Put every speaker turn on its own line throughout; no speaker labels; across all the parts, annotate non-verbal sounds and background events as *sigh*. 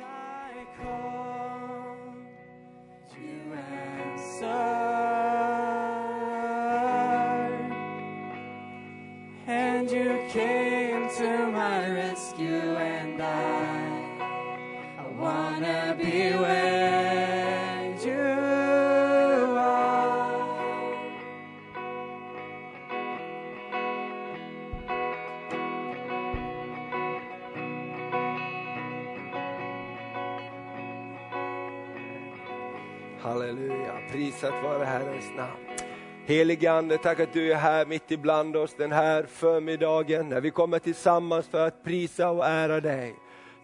I called,
prisat vare Herrens namn. Helige Ande, tack att du är här mitt ibland oss den här förmiddagen när vi kommer tillsammans för att prisa och ära dig.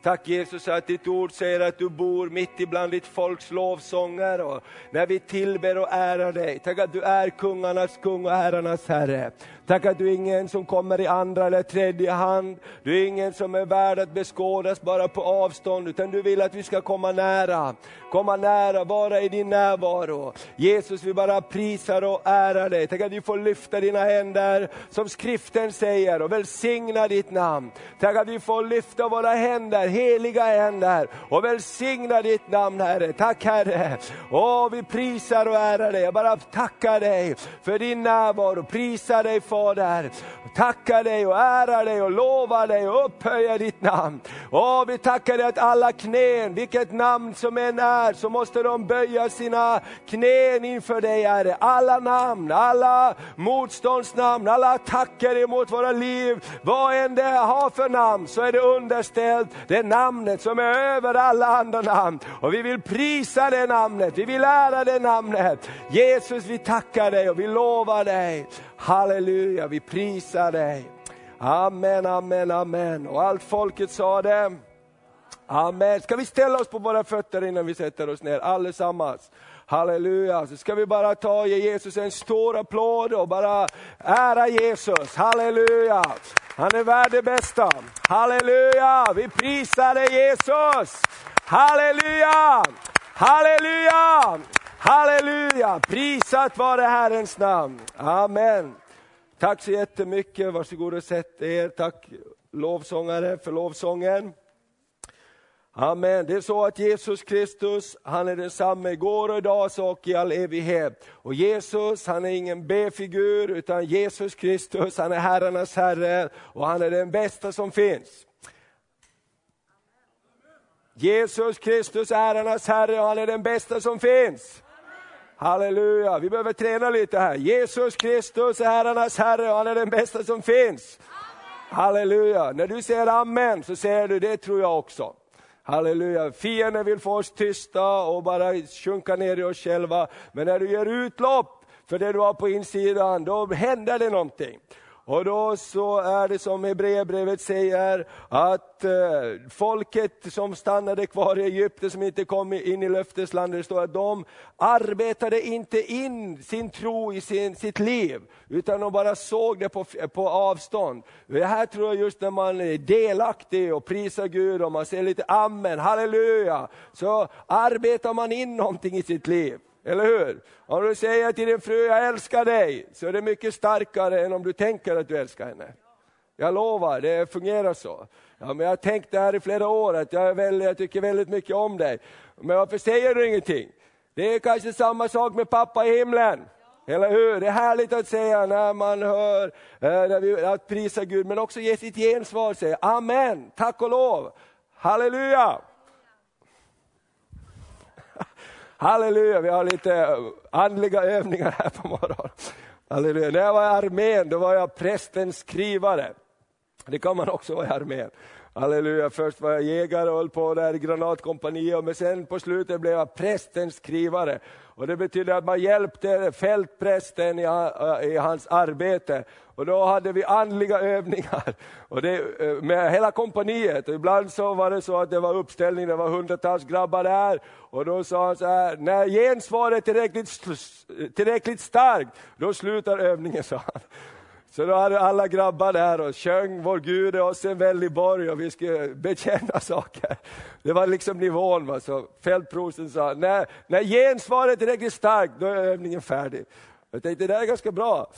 Tack Jesus att ditt ord säger att du bor mitt ibland ditt folks lovsånger och när vi tillber och ärar dig. Tack att du är kungarnas kung och herrarnas herre. Tack att du är ingen som kommer i andra eller tredje hand. Du är ingen som är värd att beskådas bara på avstånd, utan du vill att vi ska komma nära. Komma nära, vara i din närvaro. Jesus, vi bara prisar och ärar dig. Tack att vi får lyfta dina händer, som skriften säger, och välsigna ditt namn. Tack att vi får lyfta våra händer, heliga händer, och välsigna ditt namn Herre. Tack Herre. Åh, vi prisar och ärar dig. Jag bara tackar dig för din närvaro, prisar dig Fader. Tackar dig och ärar dig och lovar dig och upphöjer ditt namn. Åh, vi tackar dig att alla knän, vilket namn som än är, så måste de böja sina knän inför dig Herre. Alla namn, alla motståndsnamn, alla attacker emot våra liv, vad än det har för namn, så är det underställt det det namnet som är över alla andra namn. Och vi vill prisa det namnet, vi vill ära det namnet. Jesus, vi tackar dig och vi lovar dig. Halleluja, vi prisar dig. Amen, amen, amen. Och allt folket sa det. Amen. Ska vi ställa oss på våra fötter innan vi sätter oss ner allesammans? Halleluja, så ska vi bara ta och ge Jesus en stor applåd och bara ära Jesus. Halleluja, han är värd det bästa. Halleluja, vi prisar dig Jesus. Halleluja, halleluja, halleluja. Prisat vare Herrens namn. Amen. Tack så jättemycket, varsågod och sätt er. Tack lovsångare för lovsången. Amen. Det är så att Jesus Kristus, han är densamme igår och idag och i all evighet. Och Jesus, han är ingen B-figur, utan Jesus Kristus, han är herrarnas herre och han är den bästa som finns. Jesus Kristus är herrarnas herre och han är den bästa som finns. Halleluja, vi behöver träna lite här. Jesus Kristus är herrarnas herre och han är den bästa som finns. Halleluja, när du säger amen så säger du det tror jag också. Halleluja, fienden vill få oss tysta och bara sjunka ner i oss själva. Men när du ger utlopp för det du har på insidan, då händer det någonting. Och då så är det som Hebreerbrevet säger, att eh, folket som stannade kvar i Egypten, som inte kom in i löfteslandet, det står att de arbetade inte in sin tro i sin, sitt liv, utan de bara såg det på, på avstånd. Det här tror jag just när man är delaktig och prisar Gud och man säger lite amen, halleluja, så arbetar man in någonting i sitt liv. Eller hur? Om du säger till din fru, jag älskar dig, så är det mycket starkare än om du tänker att du älskar henne. Jag lovar, det fungerar så. Ja, men jag har tänkt det här i flera år, att jag, är väldigt, jag tycker väldigt mycket om dig. Men varför säger du ingenting? Det är kanske samma sak med pappa i himlen. Eller hur? Det är härligt att säga när man hör, eh, när vi, att prisa Gud, men också ge sitt gensvar, säga Amen, tack och lov, halleluja. Halleluja, vi har lite eh, andliga övningar här på morgonen. Halleluja. När jag var i armén då var jag prästens skrivare. Det kan man också vara i armén. Halleluja, först var jag jägare och höll på där i granatkompaniet, men sen på slutet blev jag prästens skrivare. Och det betyder att man hjälpte fältprästen i, eh, i hans arbete. Och då hade vi andliga övningar och det, eh, med hela kompaniet. Och ibland så var det så att det var uppställning, det var hundratals grabbar där. Och då sa han så här, när gensvaret är tillräckligt, tillräckligt starkt, då slutar övningen, *laughs* sa han. Så då hade alla grabbar där och sjöng Vår Gud är oss en väldig borg och vi skulle bekänna saker. Det var liksom nivån. Va? Så fältprosten sa, när, när gensvaret är tillräckligt starkt, då är övningen färdig. Jag tänkte det där är ganska bra.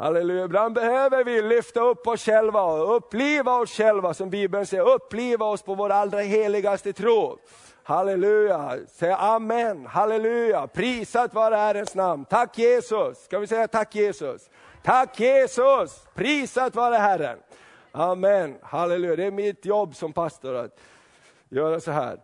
Halleluja, ibland behöver vi lyfta upp oss själva och uppliva oss själva som Bibeln säger, uppliva oss på vår allra heligaste tro. Halleluja, säg amen, halleluja, prisat vare Herrens namn. Tack Jesus, ska vi säga tack Jesus? Tack Jesus, prisat vare Herren. Amen, halleluja, det är mitt jobb som pastor att göra så här.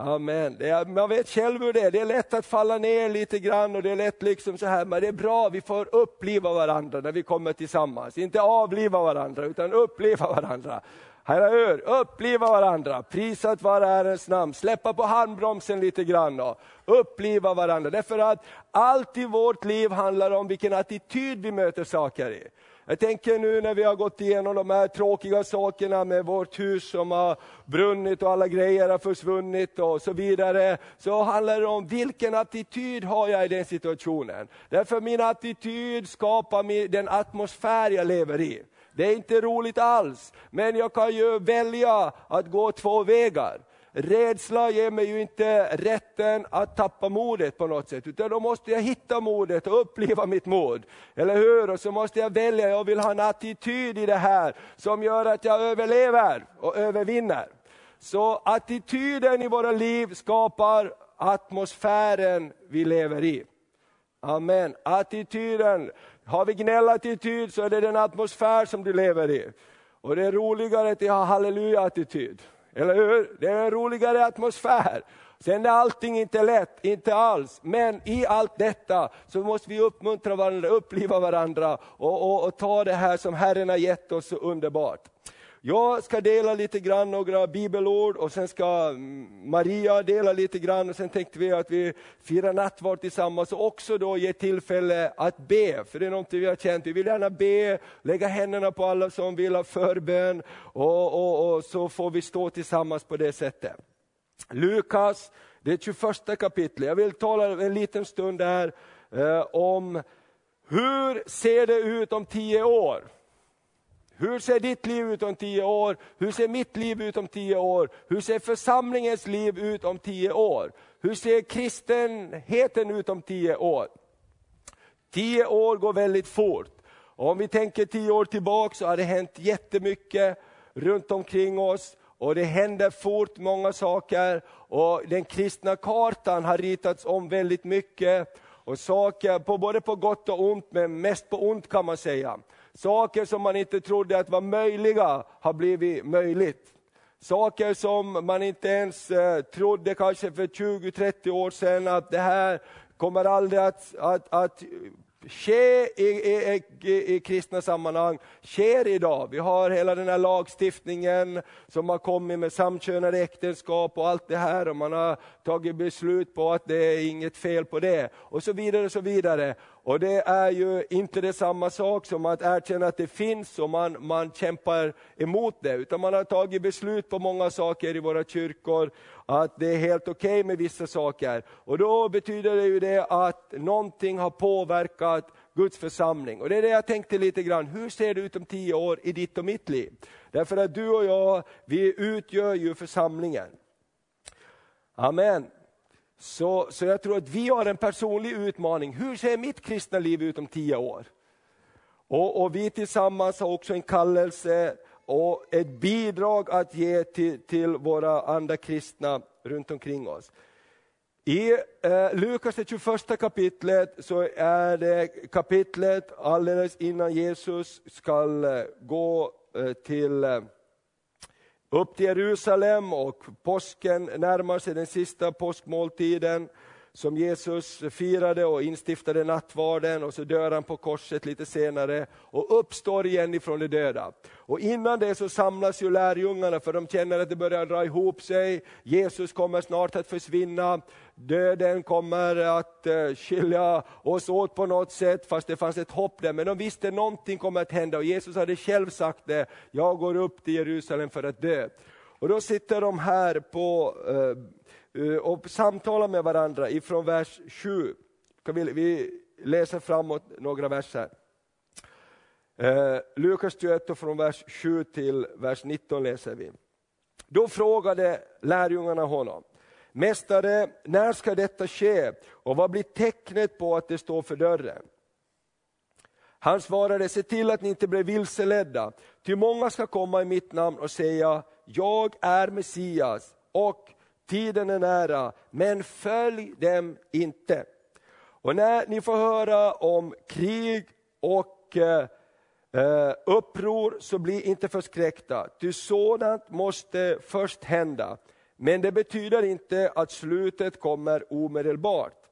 Amen. Är, man vet själv hur det är, det är lätt att falla ner lite grann och det är lätt liksom så här, men det är bra, vi får uppliva varandra när vi kommer tillsammans. Inte avliva varandra, utan uppliva varandra. Eller hur? Uppliva varandra, prisat vara Herrens namn, släppa på handbromsen lite grann och uppliva varandra. Därför att allt i vårt liv handlar om vilken attityd vi möter saker i. Jag tänker nu när vi har gått igenom de här tråkiga sakerna med vårt hus som har brunnit och alla grejer har försvunnit och så vidare. Så handlar det om vilken attityd har jag i den situationen. Därför min attityd skapar den atmosfär jag lever i. Det är inte roligt alls, men jag kan ju välja att gå två vägar. Rädsla ger mig ju inte rätten att tappa modet på något sätt, utan då måste jag hitta modet och uppleva mitt mod. Eller hur? Och så måste jag välja, jag vill ha en attityd i det här som gör att jag överlever och övervinner. Så attityden i våra liv skapar atmosfären vi lever i. Amen. Attityden, har vi gnällattityd så är det den atmosfär som du lever i. Och det är roligare att ha halleluja-attityd. Eller hur? Det är en roligare atmosfär. Sen är allting inte lätt, inte alls. Men i allt detta så måste vi uppmuntra varandra, uppliva varandra och, och, och ta det här som Herren har gett oss så underbart. Jag ska dela lite grann några bibelord och sen ska Maria dela lite grann och sen tänkte vi att vi firar nattvard tillsammans och också då ge tillfälle att be, för det är något vi har känt, vi vill gärna be, lägga händerna på alla som vill ha förbön och, och, och så får vi stå tillsammans på det sättet. Lukas, det 21 kapitlet, jag vill tala en liten stund där eh, om hur ser det ut om tio år? Hur ser ditt liv ut om tio år? Hur ser mitt liv ut om tio år? Hur ser församlingens liv ut om tio år? Hur ser kristenheten ut om tio år? Tio år går väldigt fort. om vi tänker tio år tillbaka så har det hänt jättemycket runt omkring oss. Och det händer fort många saker. Och den kristna kartan har ritats om väldigt mycket. Och saker, på, både på gott och ont, men mest på ont kan man säga. Saker som man inte trodde att var möjliga har blivit möjligt. Saker som man inte ens eh, trodde kanske för 20-30 år sedan att det här kommer aldrig att, att, att ske i, i, i, i kristna sammanhang, sker idag. Vi har hela den här lagstiftningen som har kommit med samkönade äktenskap och allt det här och man har tagit beslut på att det är inget fel på det och så vidare. och så vidare. Och det är ju inte det samma sak som att erkänna att det finns och man, man kämpar emot det, utan man har tagit beslut på många saker i våra kyrkor, att det är helt okej okay med vissa saker. Och då betyder det ju det att någonting har påverkat Guds församling. Och det är det jag tänkte lite grann, hur ser det ut om tio år i ditt och mitt liv? Därför att du och jag, vi utgör ju församlingen. Amen. Så, så jag tror att vi har en personlig utmaning. Hur ser mitt kristna liv ut om tio år? Och, och vi tillsammans har också en kallelse och ett bidrag att ge till, till våra andra kristna runt omkring oss. I eh, Lukas det 21 kapitlet så är det kapitlet alldeles innan Jesus ska eh, gå eh, till eh, upp till Jerusalem och påsken närmar sig, den sista påskmåltiden som Jesus firade och instiftade nattvarden och så dör han på korset lite senare och uppstår igen ifrån de döda. Och innan det så samlas ju lärjungarna för de känner att det börjar dra ihop sig. Jesus kommer snart att försvinna. Döden kommer att eh, skilja oss åt på något sätt, fast det fanns ett hopp där. Men de visste att någonting kommer att hända och Jesus hade själv sagt det, jag går upp till Jerusalem för att dö. Och då sitter de här på, eh, eh, och samtalar med varandra ifrån vers 7. Vi läser framåt några verser. Lukas 21 från vers 7 till vers 19 läser vi. Då frågade lärjungarna honom, Mästare, när ska detta ske och vad blir tecknet på att det står för dörren? Han svarade, se till att ni inte blir vilseledda, ty många ska komma i mitt namn och säga, jag är Messias, och tiden är nära, men följ dem inte. Och när ni får höra om krig och eh, eh, uppror, så bli inte förskräckta, ty sådant måste först hända. Men det betyder inte att slutet kommer omedelbart.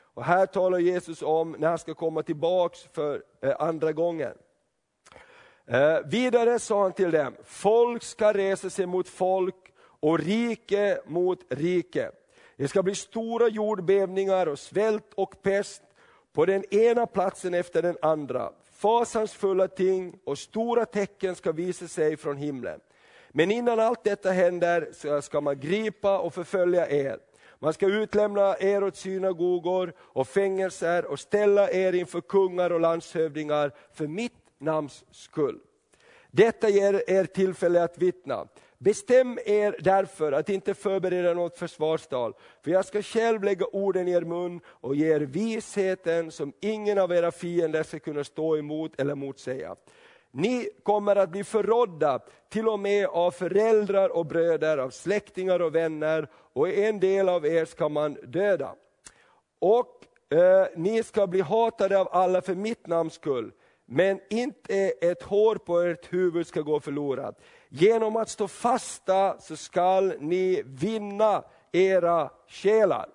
Och här talar Jesus om när han ska komma tillbaks för eh, andra gången. Eh, vidare sa han till dem, folk ska resa sig mot folk och rike mot rike. Det ska bli stora jordbävningar och svält och pest på den ena platsen efter den andra. Fasansfulla ting och stora tecken ska visa sig från himlen. Men innan allt detta händer så ska man gripa och förfölja er. Man ska utlämna er åt synagogor och fängelser och ställa er inför kungar och landshövdingar för mitt namns skull. Detta ger er tillfälle att vittna. Bestäm er därför att inte förbereda något försvarstal, för jag ska själv lägga orden i er mun och ge er visheten som ingen av era fiender ska kunna stå emot eller motsäga. Ni kommer att bli förrådda till och med av föräldrar och bröder, av släktingar och vänner, och en del av er ska man döda. Och eh, ni ska bli hatade av alla för mitt namns skull, men inte ett hår på ert huvud ska gå förlorat. Genom att stå fasta så skall ni vinna era själar.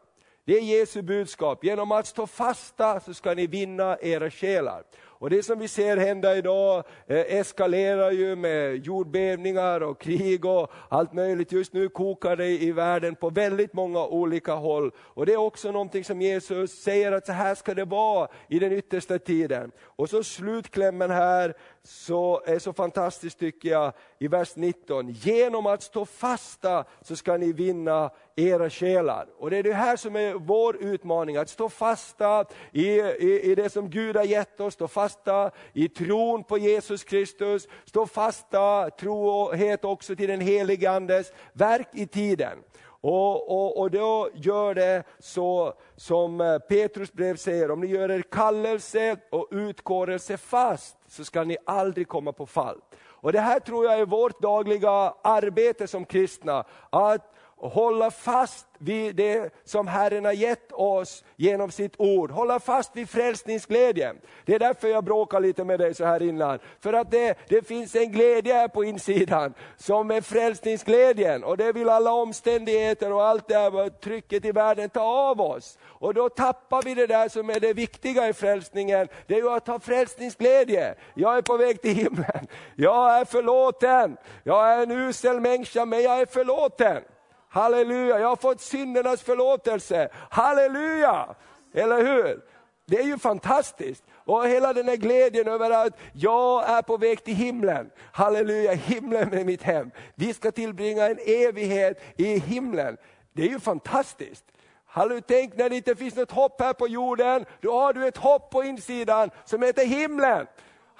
Det är Jesu budskap. Genom att stå fasta så ska ni vinna era själar. Och det som vi ser hända idag eh, eskalerar ju med jordbävningar och krig och allt möjligt. Just nu kokar det i världen på väldigt många olika håll. Och det är också någonting som Jesus säger att så här ska det vara i den yttersta tiden. Och så slutklämmen här så är så fantastiskt tycker jag i vers 19. Genom att stå fasta så ska ni vinna era själar. Och det är det här som är vår utmaning, att stå fasta i, i, i det som Gud har gett oss, stå fasta i tron på Jesus Kristus, stå fasta trohet också till den helige Andes verk i tiden. Och, och, och då gör det så som eh, Petrus brev säger, om ni gör er kallelse och utkårelse fast, så ska ni aldrig komma på fall. Och Det här tror jag är vårt dagliga arbete som kristna, att och hålla fast vid det som Herren har gett oss genom sitt ord. Hålla fast vid frälsningsglädjen. Det är därför jag bråkar lite med dig så här innan. För att det, det finns en glädje här på insidan som är frälsningsglädjen. Och det vill alla omständigheter och allt det här trycket i världen ta av oss. Och då tappar vi det där som är det viktiga i frälsningen. Det är ju att ha frälsningsglädje. Jag är på väg till himlen. Jag är förlåten. Jag är en usel människa men jag är förlåten. Halleluja, jag har fått syndernas förlåtelse. Halleluja! Eller hur? Det är ju fantastiskt. Och hela den här glädjen över att jag är på väg till himlen. Halleluja, himlen är mitt hem. Vi ska tillbringa en evighet i himlen. Det är ju fantastiskt. Halleluja, tänk när det inte finns något hopp här på jorden, då har du ett hopp på insidan som heter himlen.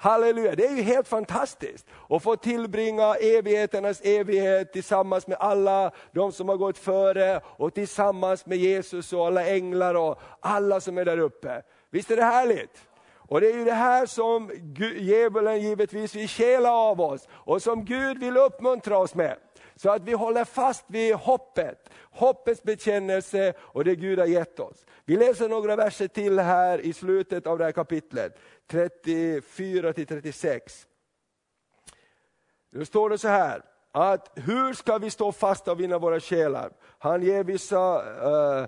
Halleluja, det är ju helt fantastiskt att få tillbringa evigheternas evighet tillsammans med alla de som har gått före och tillsammans med Jesus och alla änglar och alla som är där uppe. Visst är det härligt? Och det är ju det här som djävulen givetvis vill kela av oss och som Gud vill uppmuntra oss med. Så att vi håller fast vid hoppet, hoppets bekännelse och det Gud har gett oss. Vi läser några verser till här i slutet av det här kapitlet. 34-36. Nu står det så här, att hur ska vi stå fast och vinna våra själar? Han ger vissa uh,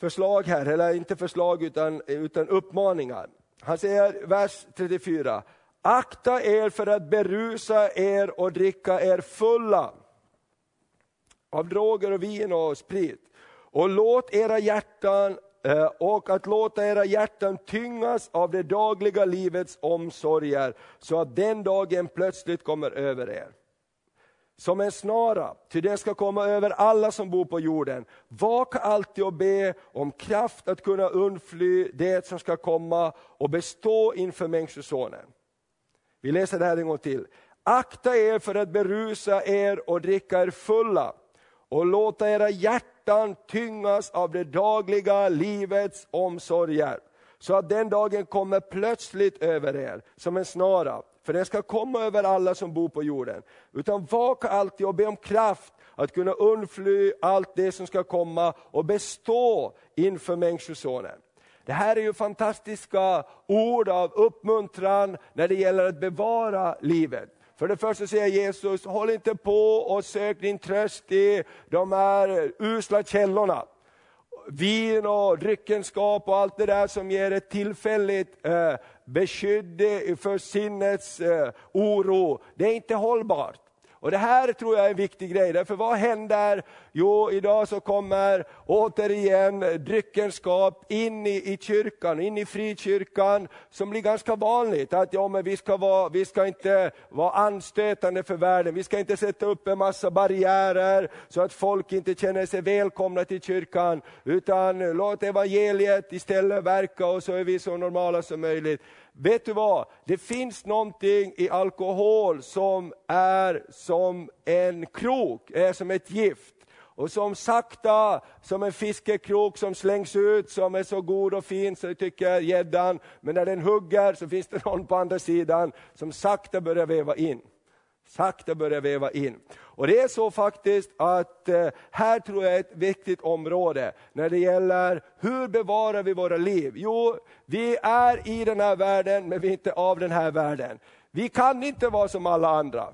förslag här, eller inte förslag utan, utan uppmaningar. Han säger, vers 34, akta er för att berusa er och dricka er fulla av droger och vin och sprit. Och låt era hjärtan eh, och att låta era hjärtan tyngas av det dagliga livets omsorger, så att den dagen plötsligt kommer över er. Som en snara, ty det ska komma över alla som bor på jorden. Vaka alltid och be om kraft att kunna undfly det som ska komma och bestå inför Människosonen. Vi läser det här en gång till. Akta er för att berusa er och dricka er fulla och låta era hjärtan tyngas av det dagliga livets omsorger, så att den dagen kommer plötsligt över er som en snara. För den ska komma över alla som bor på jorden. Utan vaka alltid och be om kraft att kunna undfly allt det som ska komma och bestå inför Människosonen. Det här är ju fantastiska ord av uppmuntran när det gäller att bevara livet. För det första säger Jesus, håll inte på och sök din tröst i de här usla källorna. Vin och dryckenskap och allt det där som ger ett tillfälligt eh, beskydd för sinnets eh, oro, det är inte hållbart. Och Det här tror jag är en viktig grej, därför vad händer? Jo, idag så kommer återigen dryckenskap in i, i kyrkan, in i frikyrkan, som blir ganska vanligt. Att ja, men vi, ska vara, vi ska inte vara anstötande för världen, vi ska inte sätta upp en massa barriärer så att folk inte känner sig välkomna till kyrkan, utan låt evangeliet istället verka och så är vi så normala som möjligt. Vet du vad? Det finns någonting i alkohol som är som en krok, är som ett gift. Och som sakta, som en fiskekrok som slängs ut, som är så god och fin så tycker gäddan. Men när den hugger så finns det någon på andra sidan som sakta börjar veva in sakta börjar väva in. Och Det är så faktiskt att eh, här tror jag är ett viktigt område när det gäller hur bevarar vi våra liv? Jo, vi är i den här världen men vi är inte av den här världen. Vi kan inte vara som alla andra.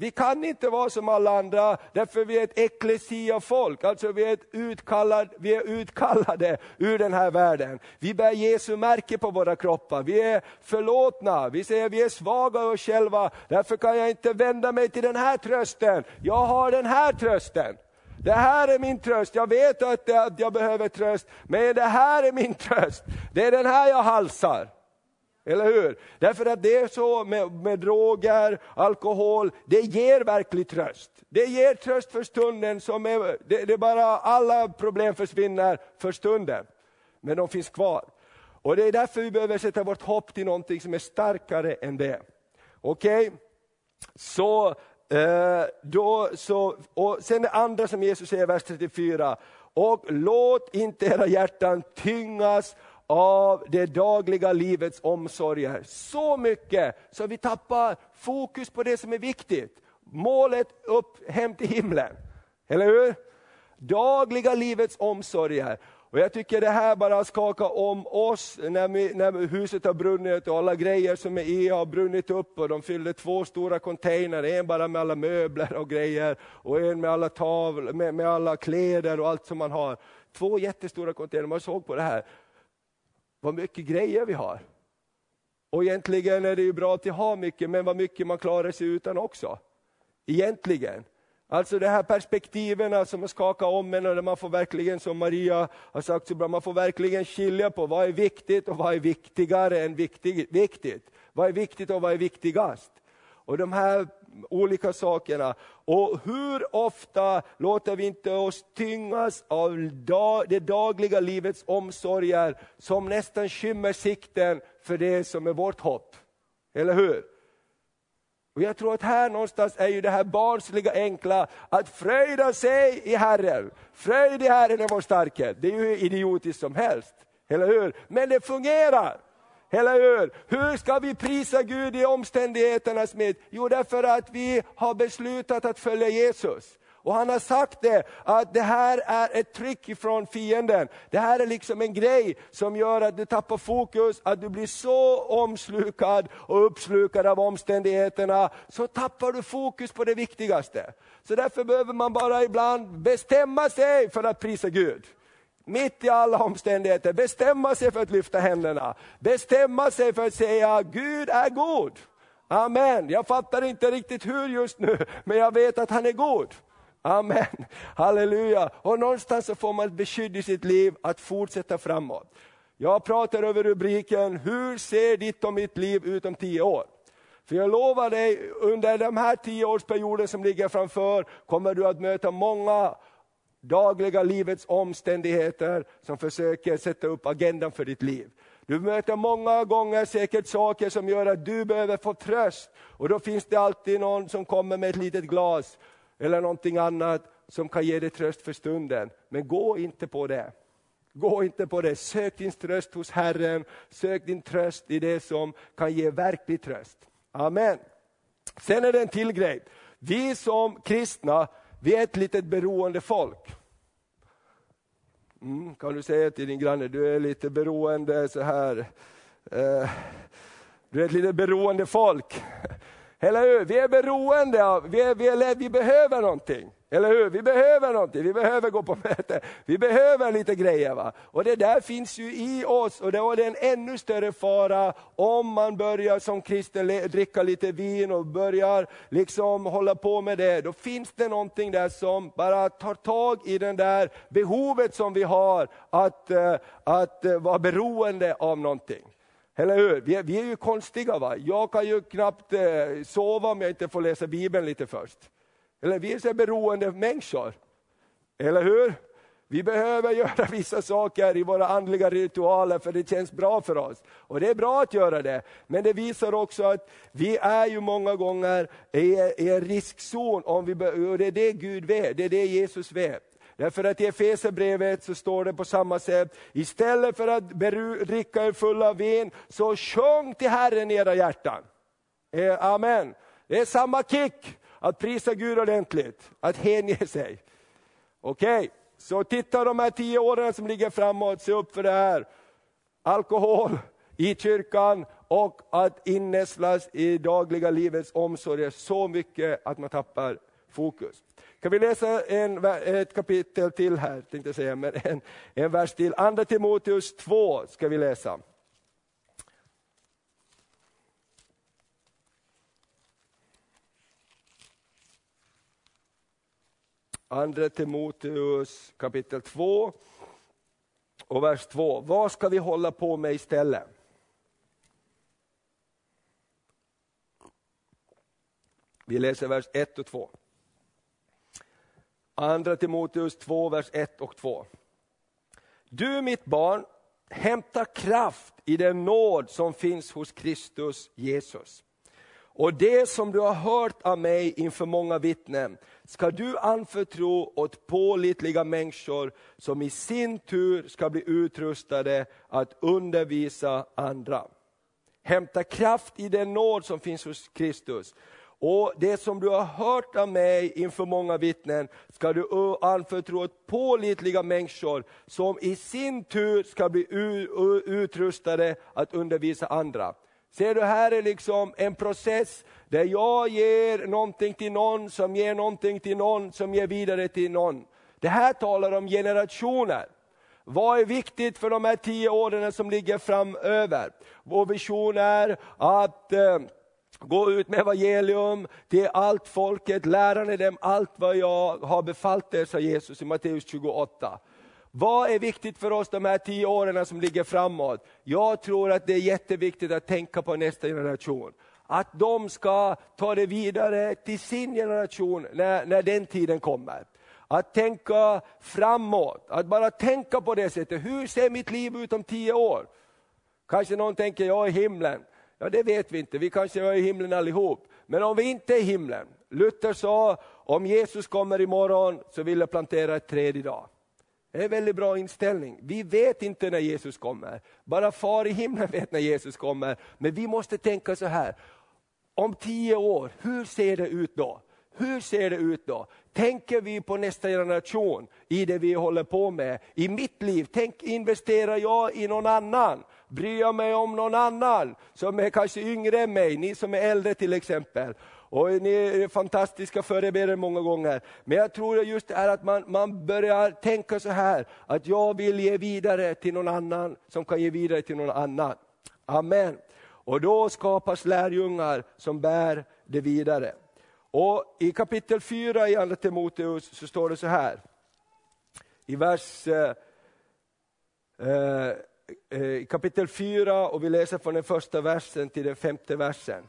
Vi kan inte vara som alla andra, därför vi är ett eklesia-folk, alltså vi är, utkallad, vi är utkallade ur den här världen. Vi bär Jesu märke på våra kroppar, vi är förlåtna, vi säger vi är svaga och själva, därför kan jag inte vända mig till den här trösten. Jag har den här trösten. Det här är min tröst, jag vet att jag behöver tröst, men det här är min tröst. Det är den här jag halsar. Eller hur? Därför att det är så med, med droger, alkohol, det ger verklig tröst. Det ger tröst för stunden, som är, det, det är bara alla problem försvinner för stunden. Men de finns kvar. Och det är därför vi behöver sätta vårt hopp till någonting som är starkare än det. Okej? Okay? Så, eh, då, så, och sen det andra som Jesus säger i vers 34. Och låt inte era hjärtan tyngas av det dagliga livets omsorger. Så mycket så vi tappar fokus på det som är viktigt. Målet upp hem till himlen. Eller hur? Dagliga livets omsorger. Och Jag tycker det här bara skakar om oss när, vi, när huset har brunnit och alla grejer som är i har brunnit upp och de fyllde två stora containrar. en bara med alla möbler och grejer och en med alla tavlor, med, med alla kläder och allt som man har. Två jättestora containrar, man såg på det här vad mycket grejer vi har. Och egentligen är det ju bra att ha mycket, men vad mycket man klarar sig utan också. Egentligen. Alltså de här perspektiven som skakar om en och man får verkligen, som Maria har sagt så bra, man får verkligen skilja på vad är viktigt och vad är viktigare än viktig, viktigt. Vad är viktigt och vad är viktigast? Och de här olika sakerna. Och hur ofta låter vi inte oss tyngas av det dagliga livets omsorger som nästan skymmer sikten för det som är vårt hopp. Eller hur? Och Jag tror att här någonstans är ju det här barnsliga enkla, att fröjda sig i Herren. Fröjd i Herren är vår starkhet. Det är ju idiotiskt som helst. Eller hur? Men det fungerar. Eller hur? Hur ska vi prisa Gud i omständigheternas mitt? Jo, därför att vi har beslutat att följa Jesus. Och han har sagt det, att det här är ett tryck ifrån fienden. Det här är liksom en grej som gör att du tappar fokus, att du blir så omslukad och uppslukad av omständigheterna, så tappar du fokus på det viktigaste. Så därför behöver man bara ibland bestämma sig för att prisa Gud mitt i alla omständigheter, bestämma sig för att lyfta händerna. Bestämma sig för att säga, Gud är god. Amen. Jag fattar inte riktigt hur just nu, men jag vet att han är god. Amen. Halleluja. Och någonstans så får man ett beskydd i sitt liv att fortsätta framåt. Jag pratar över rubriken, hur ser ditt och mitt liv ut om tio år? För jag lovar dig, under den här tioårsperioden som ligger framför, kommer du att möta många dagliga livets omständigheter som försöker sätta upp agendan för ditt liv. Du möter många gånger säkert saker som gör att du behöver få tröst. Och då finns det alltid någon som kommer med ett litet glas eller någonting annat som kan ge dig tröst för stunden. Men gå inte på det. gå inte på det. Sök din tröst hos Herren, sök din tröst i det som kan ge verklig tröst. Amen. Sen är det en till grej. Vi som kristna, vi är ett litet beroende folk. Mm, kan du säga till din granne, du är lite beroende så här. Eh, du är ett litet beroende folk. Eller hur? Vi är beroende av, vi, är, vi, är, vi behöver någonting. Eller hur? Vi behöver någonting, vi behöver gå på möte, vi behöver lite grejer. Va? Och det där finns ju i oss och då är det en ännu större fara om man börjar som kristen dricka lite vin och börjar liksom hålla på med det. Då finns det någonting där som bara tar tag i det där behovet som vi har att, eh, att eh, vara beroende av någonting. Eller hur? Vi är, vi är ju konstiga. va? Jag kan ju knappt eh, sova om jag inte får läsa Bibeln lite först. Eller vi är så beroende människor. Eller hur? Vi behöver göra *laughs* vissa saker i våra andliga ritualer för det känns bra för oss. Och det är bra att göra det, men det visar också att vi är ju många gånger i en riskzon, om vi, och det är det Gud vet, det är det Jesus vet. Därför att i Efesierbrevet så står det på samma sätt, istället för att dricka er fulla av vin, så sjung till Herren i era hjärtan. Eh, amen. Det är samma kick att prisa Gud ordentligt, att hänge sig. Okej, okay. så titta de här tio åren som ligger framåt, se upp för det här. Alkohol i kyrkan och att innästlas i dagliga livets omsorger så mycket att man tappar fokus. Kan vi läsa en, ett kapitel till här, tänkte jag säga, men en, en vers till. Andra Timoteus 2 ska vi läsa. Andra Timoteus kapitel 2 och vers 2. Vad ska vi hålla på med istället? Vi läser vers 1 och 2. Andra Timoteus 2, vers 1 och 2. Du mitt barn, hämta kraft i den nåd som finns hos Kristus Jesus. Och det som du har hört av mig inför många vittnen ska du anförtro åt pålitliga människor som i sin tur ska bli utrustade att undervisa andra. Hämta kraft i den nåd som finns hos Kristus. Och det som du har hört av mig inför många vittnen ska du anförtro åt pålitliga människor som i sin tur ska bli utrustade att undervisa andra. Ser du, här är liksom en process där jag ger någonting till någon, som ger någonting till någon, som ger vidare till någon. Det här talar om generationer. Vad är viktigt för de här tio åren som ligger framöver? Vår vision är att eh, gå ut med evangelium till allt folket, lära dem allt vad jag har befallt er, sa Jesus i Matteus 28. Vad är viktigt för oss de här tio åren som ligger framåt? Jag tror att det är jätteviktigt att tänka på nästa generation. Att de ska ta det vidare till sin generation när, när den tiden kommer. Att tänka framåt, att bara tänka på det sättet. Hur ser mitt liv ut om tio år? Kanske någon tänker, jag är i himlen. Ja, det vet vi inte, vi kanske är i himlen allihop. Men om vi inte är i himlen, Luther sa, om Jesus kommer imorgon så vill jag plantera ett träd idag. Det är en väldigt bra inställning. Vi vet inte när Jesus kommer. Bara far i himlen vet när Jesus kommer. Men vi måste tänka så här, om tio år, hur ser det ut då? Hur ser det ut då? Tänker vi på nästa generation i det vi håller på med? I mitt liv, tänk, investerar jag i någon annan? Bryr jag mig om någon annan som är kanske yngre än mig, ni som är äldre till exempel? Och ni är fantastiska förebilder många gånger. Men jag tror just det är att man, man börjar tänka så här, att jag vill ge vidare till någon annan som kan ge vidare till någon annan. Amen. Och då skapas lärjungar som bär det vidare. Och I kapitel 4 i Andra Timoteus så står det så här, i vers eh, eh, eh kapitel 4 och vi läser från den första versen till den femte versen.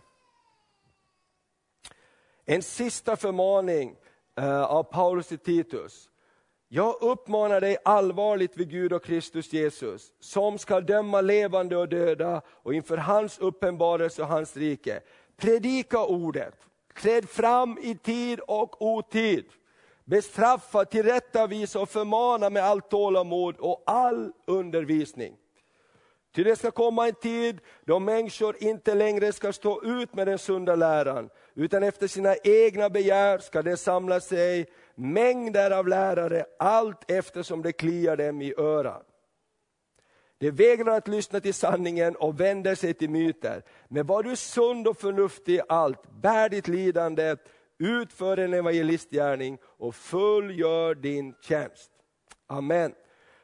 En sista förmaning eh, av Paulus till Titus. Jag uppmanar dig allvarligt vid Gud och Kristus Jesus, som ska döma levande och döda och inför hans uppenbarelse och hans rike. Predika ordet, träd fram i tid och otid. bestraffa, tillrättavisa och förmana med allt tålamod och all undervisning. Ty det ska komma en tid då människor inte längre ska stå ut med den sunda läran, utan efter sina egna begär ska det samla sig mängder av lärare, allt eftersom det kliar dem i örat. De vägrar att lyssna till sanningen och vänder sig till myter. Men var du sund och förnuftig i allt, bär ditt lidande, utför en evangelistgärning och fullgör din tjänst. Amen.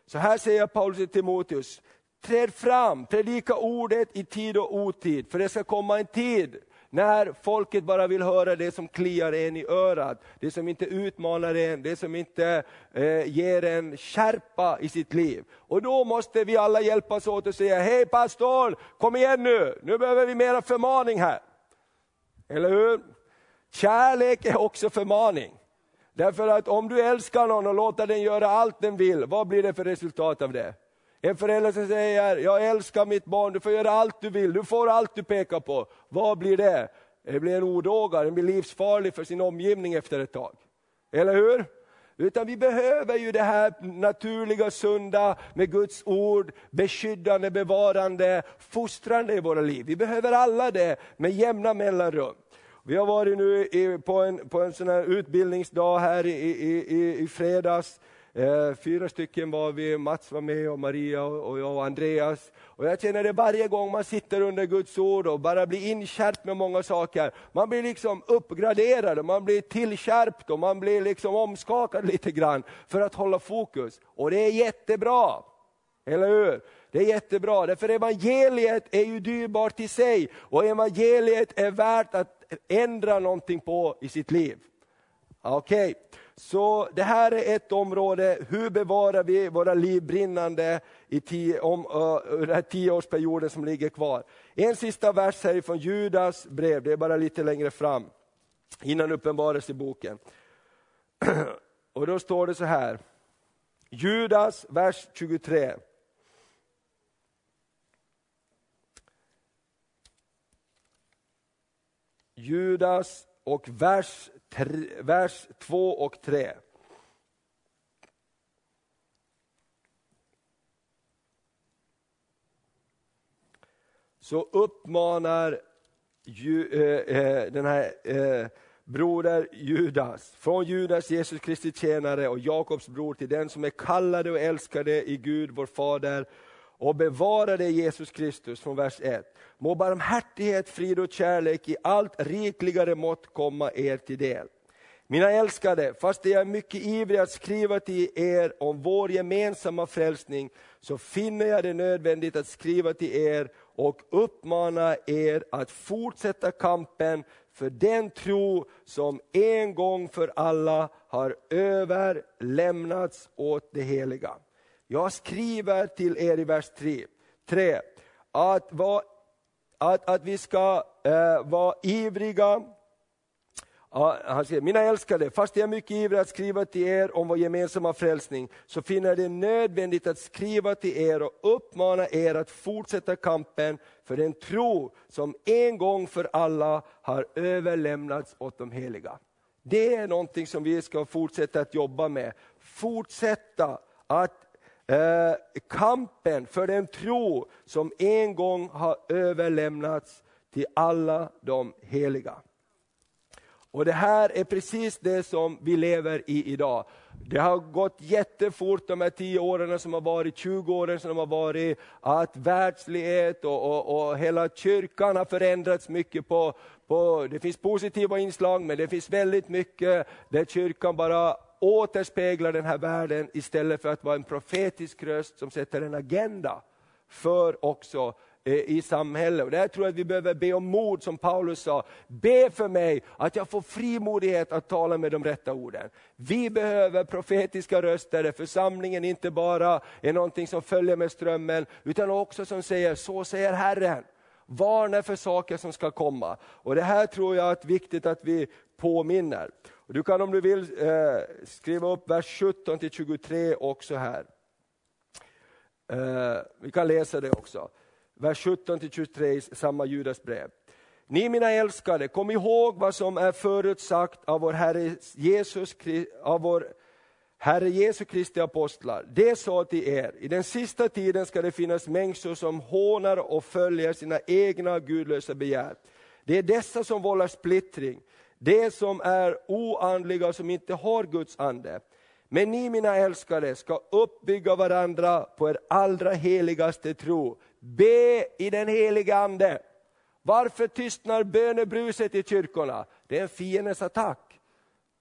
Så här säger Paulus till Timoteus, träd fram, predika ordet i tid och otid, för det ska komma en tid när folket bara vill höra det som kliar en i örat, det som inte utmanar en, det som inte eh, ger en skärpa i sitt liv. Och då måste vi alla hjälpas åt och säga, hej pastor, kom igen nu, nu behöver vi mera förmaning här. Eller hur? Kärlek är också förmaning. Därför att om du älskar någon och låter den göra allt den vill, vad blir det för resultat av det? En förälder som säger, jag älskar mitt barn, du får göra allt du vill, du får allt du pekar på. Vad blir det? Det blir en odåga, den blir livsfarlig för sin omgivning efter ett tag. Eller hur? Utan vi behöver ju det här naturliga, sunda med Guds ord, beskyddande, bevarande, fostrande i våra liv. Vi behöver alla det med jämna mellanrum. Vi har varit nu på en, på en sån här utbildningsdag här i, i, i, i fredags Eh, fyra stycken var vi, Mats var med och Maria och jag och Andreas. Och jag känner det varje gång man sitter under Guds ord och bara blir inskärpt med många saker. Man blir liksom uppgraderad, man blir tillskärpt och man blir liksom omskakad *laughs* lite grann för att hålla fokus. Och det är jättebra. Eller hur? Det är jättebra, därför evangeliet är ju dyrbart i sig och evangeliet är värt att ändra någonting på i sitt liv. Okej, okay. Så det här är ett område, hur bevarar vi våra liv brinnande i tio, om, uh, den här tioårsperioden som ligger kvar. En sista vers här från Judas brev, det är bara lite längre fram, innan uppenbarelseboken. *clears throat* Och då står det så här, Judas, vers 23. Judas och vers vers 2 och 3. Så uppmanar ju, eh, eh, den här eh, broder Judas, från Judas Jesus Kristi tjänare och Jakobs bror till den som är kallade och älskade i Gud vår Fader och bevarade Jesus Kristus från vers 1. Må barmhärtighet, frid och kärlek i allt rikligare mått komma er till del. Mina älskade, fast jag är mycket ivrig att skriva till er om vår gemensamma frälsning, så finner jag det nödvändigt att skriva till er och uppmana er att fortsätta kampen för den tro som en gång för alla har överlämnats åt det heliga. Jag skriver till er i vers 3, 3 att, va, att, att vi ska eh, vara ivriga han säger, mina älskade, fast jag är mycket ivrig att skriva till er om vår gemensamma frälsning, så finner jag det nödvändigt att skriva till er och uppmana er att fortsätta kampen för den tro som en gång för alla har överlämnats åt de heliga. Det är någonting som vi ska fortsätta att jobba med. Fortsätta att eh, kampen för den tro som en gång har överlämnats till alla de heliga. Och Det här är precis det som vi lever i idag. Det har gått jättefort de här 10 åren som har varit, 20 åren som har varit, att världslighet och, och, och hela kyrkan har förändrats mycket. På, på, det finns positiva inslag, men det finns väldigt mycket där kyrkan bara återspeglar den här världen istället för att vara en profetisk röst som sätter en agenda för också eh, i samhället. Och där tror jag att vi behöver be om mod, som Paulus sa. Be för mig att jag får frimodighet att tala med de rätta orden. Vi behöver profetiska röster där församlingen inte bara är någonting som följer med strömmen, utan också som säger, så säger Herren. Varna för saker som ska komma. Och Det här tror jag är viktigt att vi påminner. Du kan om du vill eh, skriva upp vers 17 till 23 också här. Eh, vi kan läsa det också. Vers 17 till 23 i samma Judas brev. Ni mina älskade, kom ihåg vad som är förutsagt av vår Herre Jesus, av vår Herre Jesu Kristi apostlar. Det sa till er, i den sista tiden ska det finnas människor som hånar och följer sina egna gudlösa begär. Det är dessa som vållar splittring, det som är oandliga och som inte har Guds ande. Men ni mina älskade ska uppbygga varandra på er allra heligaste tro. Be i den heliga Ande. Varför tystnar bönebruset i kyrkorna? Det är en fiendens attack.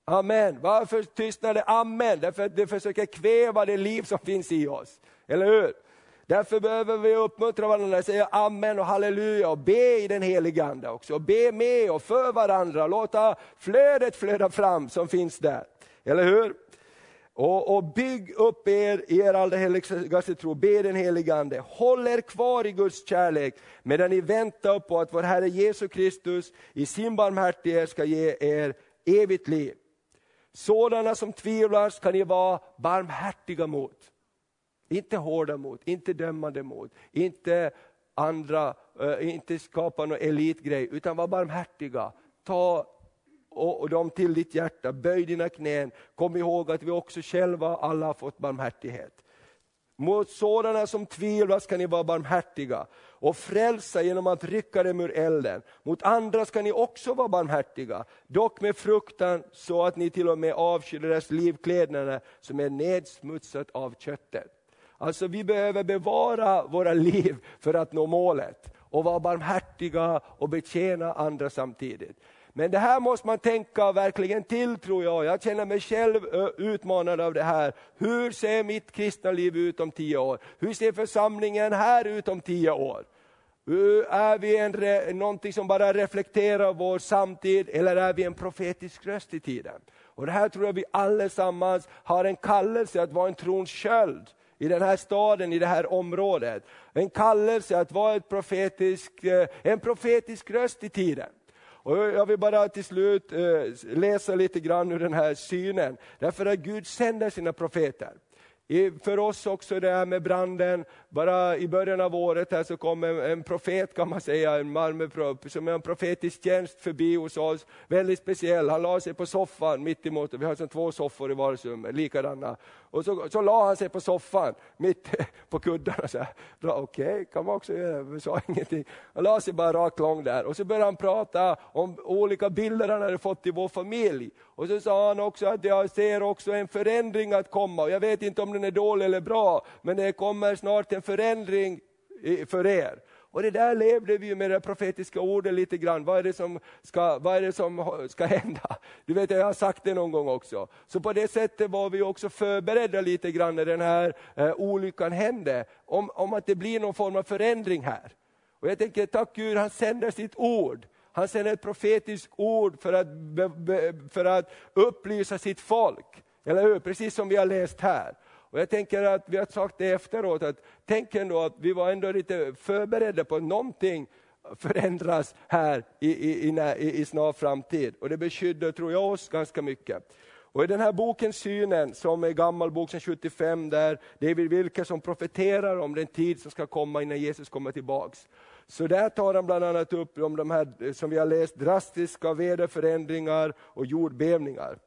Amen. Varför tystnar det? Amen. Därför att det försöker kväva det liv som finns i oss. Eller hur? Därför behöver vi uppmuntra varandra, säga amen och halleluja och be i den heliga Ande också. Be med och för varandra, låta flödet flöda fram som finns där. Eller hur? Och, och bygg upp er i er allra heligaste tro, be den helige Ande. Håll er kvar i Guds kärlek medan ni väntar på att vår Herre Jesus Kristus i sin barmhärtighet ska ge er evigt liv. Sådana som tvivlar ska ni vara barmhärtiga mot. Inte hårda mot, inte dömande mot, inte andra, uh, inte skapa någon elitgrej, utan var barmhärtiga. Ta och, och dem till ditt hjärta, böj dina knän, kom ihåg att vi också själva alla har fått barmhärtighet. Mot sådana som tvivlar ska ni vara barmhärtiga och frälsa genom att rycka dem ur elden. Mot andra ska ni också vara barmhärtiga, dock med fruktan så att ni till och med avskyr deras livklädnader som är nedsmutsat av köttet. Alltså vi behöver bevara våra liv för att nå målet och vara barmhärtiga och betjäna andra samtidigt. Men det här måste man tänka verkligen till tror jag. Jag känner mig själv utmanad av det här. Hur ser mitt kristna liv ut om tio år? Hur ser församlingen här ut om tio år? Är vi en, någonting som bara reflekterar vår samtid eller är vi en profetisk röst i tiden? Och det här tror jag vi allesammans har en kallelse att vara en trons sköld i den här staden, i det här området. En kallelse att vara ett profetisk, eh, en profetisk röst i tiden. Och jag vill bara till slut eh, läsa lite grann ur den här synen. Därför att Gud sänder sina profeter. För oss också det här med branden, bara i början av året här så kom en, en profet kan man säga, en man som är en profetisk tjänst förbi hos oss. Väldigt speciell, han la sig på soffan mitt emot, vi har som två soffor i vardagsrummet, likadana. Och så, så la han sig på soffan, mitt *laughs* på kuddarna. Okej, okay, kan man också göra, vi sa ingenting. Han la sig bara rakt lång där och så började han prata om olika bilder han hade fått i vår familj. Och så sa han också att jag ser också en förändring att komma. Och jag vet inte om den är dålig eller bra, men det kommer snart en förändring för er. Och det där levde vi ju med det profetiska ordet lite grann. Vad är det som ska, vad är det som ska hända? Du vet, jag har sagt det någon gång också. Så på det sättet var vi också förberedda lite grann när den här eh, olyckan hände. Om, om att det blir någon form av förändring här. Och jag tänker, tack Gud, han sänder sitt ord. Han sänder ett profetiskt ord för att, för att upplysa sitt folk. Eller hur? Precis som vi har läst här. Och jag tänker att vi har sagt det efteråt, att tänk ändå att vi var ändå lite förberedda på att någonting förändras här i, i, i, i snar framtid. Och det beskyddar, tror jag, oss ganska mycket. Och i den här boken Synen, som är gammal bok sedan 75, där David Wilkerson profeterar om den tid som ska komma innan Jesus kommer tillbaks. Så där tar han bland annat upp om de här, som vi har läst, drastiska väderförändringar och jordbävningar.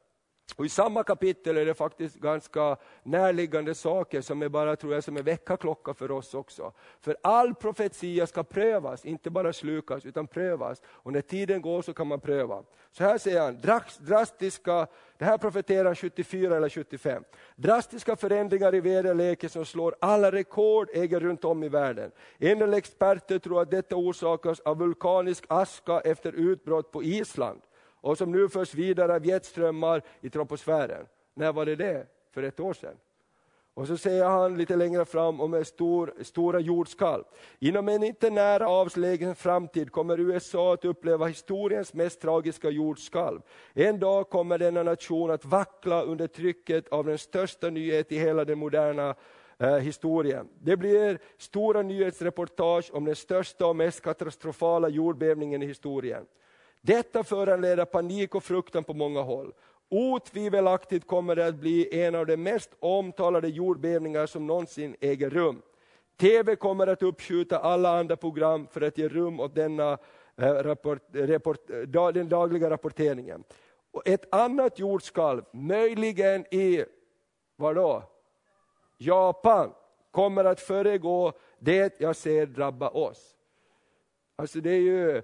Och I samma kapitel är det faktiskt ganska närliggande saker som är bara tror jag, som är väckarklocka för oss också. För all profetia ska prövas, inte bara slukas utan prövas. Och när tiden går så kan man pröva. Så här säger han, drastiska, det här profeterar 74 eller 75. Drastiska förändringar i väderleken som slår alla rekord äger runt om i världen. En del experter tror att detta orsakas av vulkanisk aska efter utbrott på Island och som nu förs vidare av jetströmmar i troposfären. När var det det? För ett år sedan. Och så säger han lite längre fram om en stor, stora jordskalv. Inom en inte nära avslägen framtid kommer USA att uppleva historiens mest tragiska jordskalv. En dag kommer denna nation att vackla under trycket av den största nyhet i hela den moderna eh, historien. Det blir stora nyhetsreportage om den största och mest katastrofala jordbävningen i historien. Detta föranleder panik och fruktan på många håll. Otvivelaktigt kommer det att bli en av de mest omtalade jordbävningar som någonsin äger rum. TV kommer att uppskjuta alla andra program för att ge rum åt denna eh, rapport, rapport, den dagliga rapporteringen. Och ett annat jordskalv, möjligen i, var då? Japan, kommer att föregå det jag ser drabba oss. Alltså det är ju,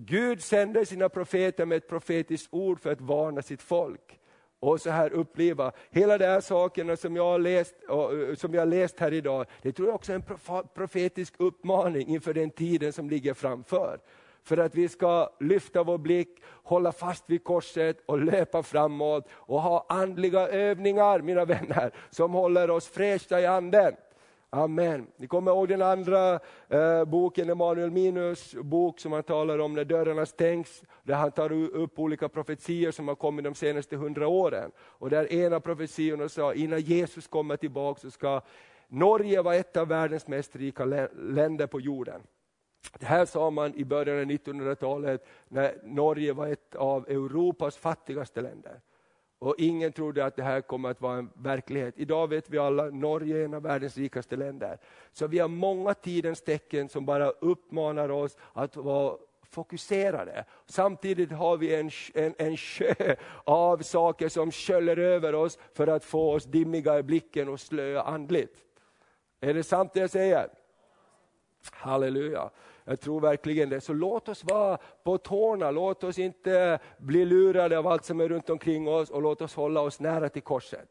Gud sänder sina profeter med ett profetiskt ord för att varna sitt folk. Och så här uppleva, hela de här sakerna som jag har läst, eh, som jag har läst här idag, det tror jag också är en profetisk uppmaning inför den tiden som ligger framför. För att vi ska lyfta vår blick, hålla fast vid korset och löpa framåt och ha andliga övningar, mina vänner, som håller oss fräscha i anden. Amen. Ni kommer ihåg den andra eh, boken, Emanuel Minus bok som han talar om när dörrarna stängs, där han tar upp olika profetier som har kommit de senaste hundra åren. Och där en av profetiorna sa, innan Jesus kommer tillbaka så ska Norge vara ett av världens mest rika länder på jorden. Det här sa man i början av 1900-talet när Norge var ett av Europas fattigaste länder. Och ingen trodde att det här kommer att vara en verklighet. Idag vet vi alla, Norge är en av världens rikaste länder. Så vi har många tidens tecken som bara uppmanar oss att vara fokuserade. Samtidigt har vi en, en, en sjö av saker som sköljer över oss för att få oss dimmiga i blicken och slöa andligt. Är det sant det jag säger? Halleluja. Jag tror verkligen det. Så låt oss vara på tårna, låt oss inte bli lurade av allt som är runt omkring oss och låt oss hålla oss nära till korset.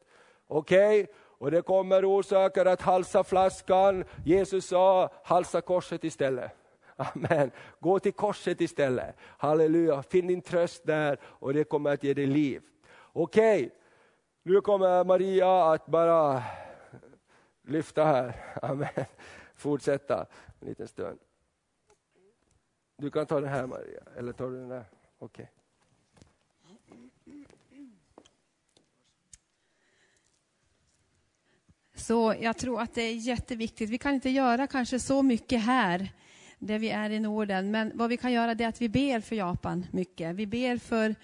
Okej? Okay? Och det kommer orsaker att halsa flaskan. Jesus sa, halsa korset istället. Amen. Gå till korset istället. Halleluja, finn din tröst där och det kommer att ge dig liv. Okej, okay. nu kommer Maria att bara lyfta här. Amen. Fortsätta en liten stund. Du kan ta den här Maria, eller tar du den där? Okej. Okay.
Så jag tror att det är jätteviktigt. Vi kan inte göra kanske så mycket här, där vi är i Norden, men vad vi kan göra är att vi ber för Japan mycket. Vi ber för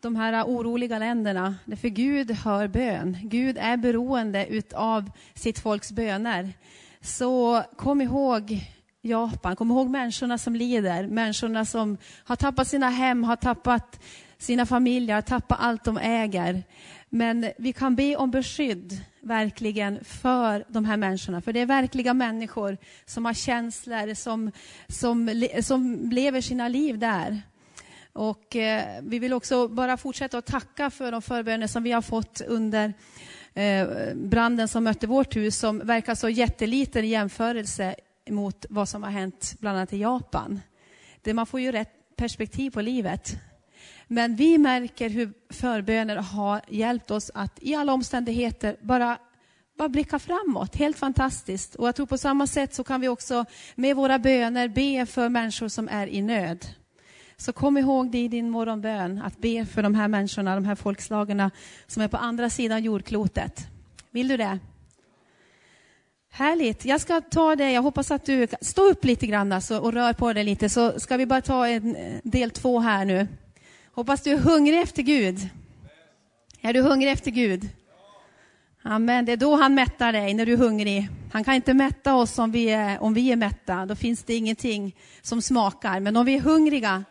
de här oroliga länderna, för Gud hör bön. Gud är beroende av sitt folks böner. Så kom ihåg Japan. Kom ihåg människorna som lider, människorna som har tappat sina hem, har tappat sina familjer, har tappat allt de äger. Men vi kan be om beskydd, verkligen, för de här människorna. För det är verkliga människor som har känslor, som, som, som lever sina liv där. Och eh, vi vill också bara fortsätta att tacka för de förböner som vi har fått under eh, branden som mötte vårt hus, som verkar så jätteliten i jämförelse mot vad som har hänt bland annat i Japan. Det man får ju rätt perspektiv på livet. Men vi märker hur förböner har hjälpt oss att i alla omständigheter bara, bara blicka framåt. Helt fantastiskt. Och jag tror på samma sätt så kan vi också med våra böner be för människor som är i nöd. Så kom ihåg det i din morgonbön, att be för de här människorna, de här folkslagarna som är på andra sidan jordklotet. Vill du det? Härligt. Jag ska ta det, jag hoppas att du står upp lite grann alltså och rör på dig lite, så ska vi bara ta en eh, del två här nu. Hoppas du är hungrig efter Gud. Är du hungrig efter Gud? Amen. Det är då han mättar dig, när du är hungrig. Han kan inte mätta oss om vi är, om vi är mätta. Då finns det ingenting som smakar. Men om vi är hungriga,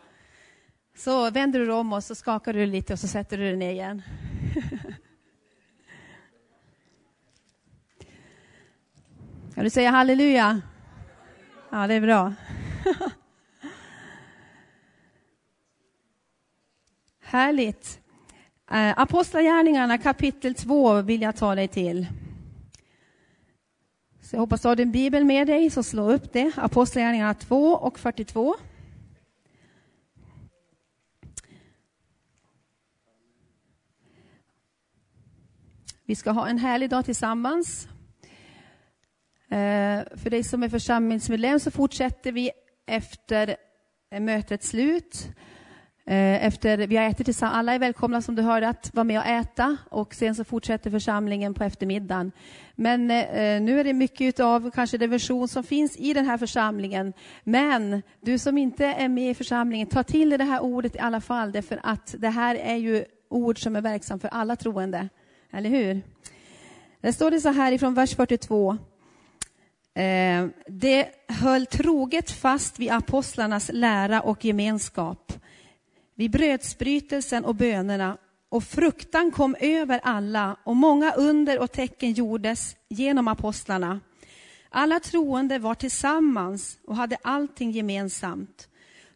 så vänder du om oss och skakar du lite och så sätter du dig ner igen. Kan du säga halleluja? Ja, det är bra. *laughs* Härligt. Eh, Apostlagärningarna kapitel 2 vill jag ta dig till. Så jag hoppas du har din bibel med dig, så slå upp det. Apostlagärningarna 2 och 42. Vi ska ha en härlig dag tillsammans. Eh, för dig som är församlingsmedlem så fortsätter vi efter eh, mötets slut. Eh, efter vi har ätit tillsammans, alla är välkomna som du hörde att vara med och äta och sen så fortsätter församlingen på eftermiddagen. Men eh, nu är det mycket av kanske den version som finns i den här församlingen. Men du som inte är med i församlingen, ta till dig det här ordet i alla fall, därför att det här är ju ord som är verksam för alla troende. Eller hur? Det står det så här ifrån vers 42. Eh, det höll troget fast vid apostlarnas lära och gemenskap, vid brödsbrytelsen och bönerna. Och fruktan kom över alla och många under och tecken gjordes genom apostlarna. Alla troende var tillsammans och hade allting gemensamt.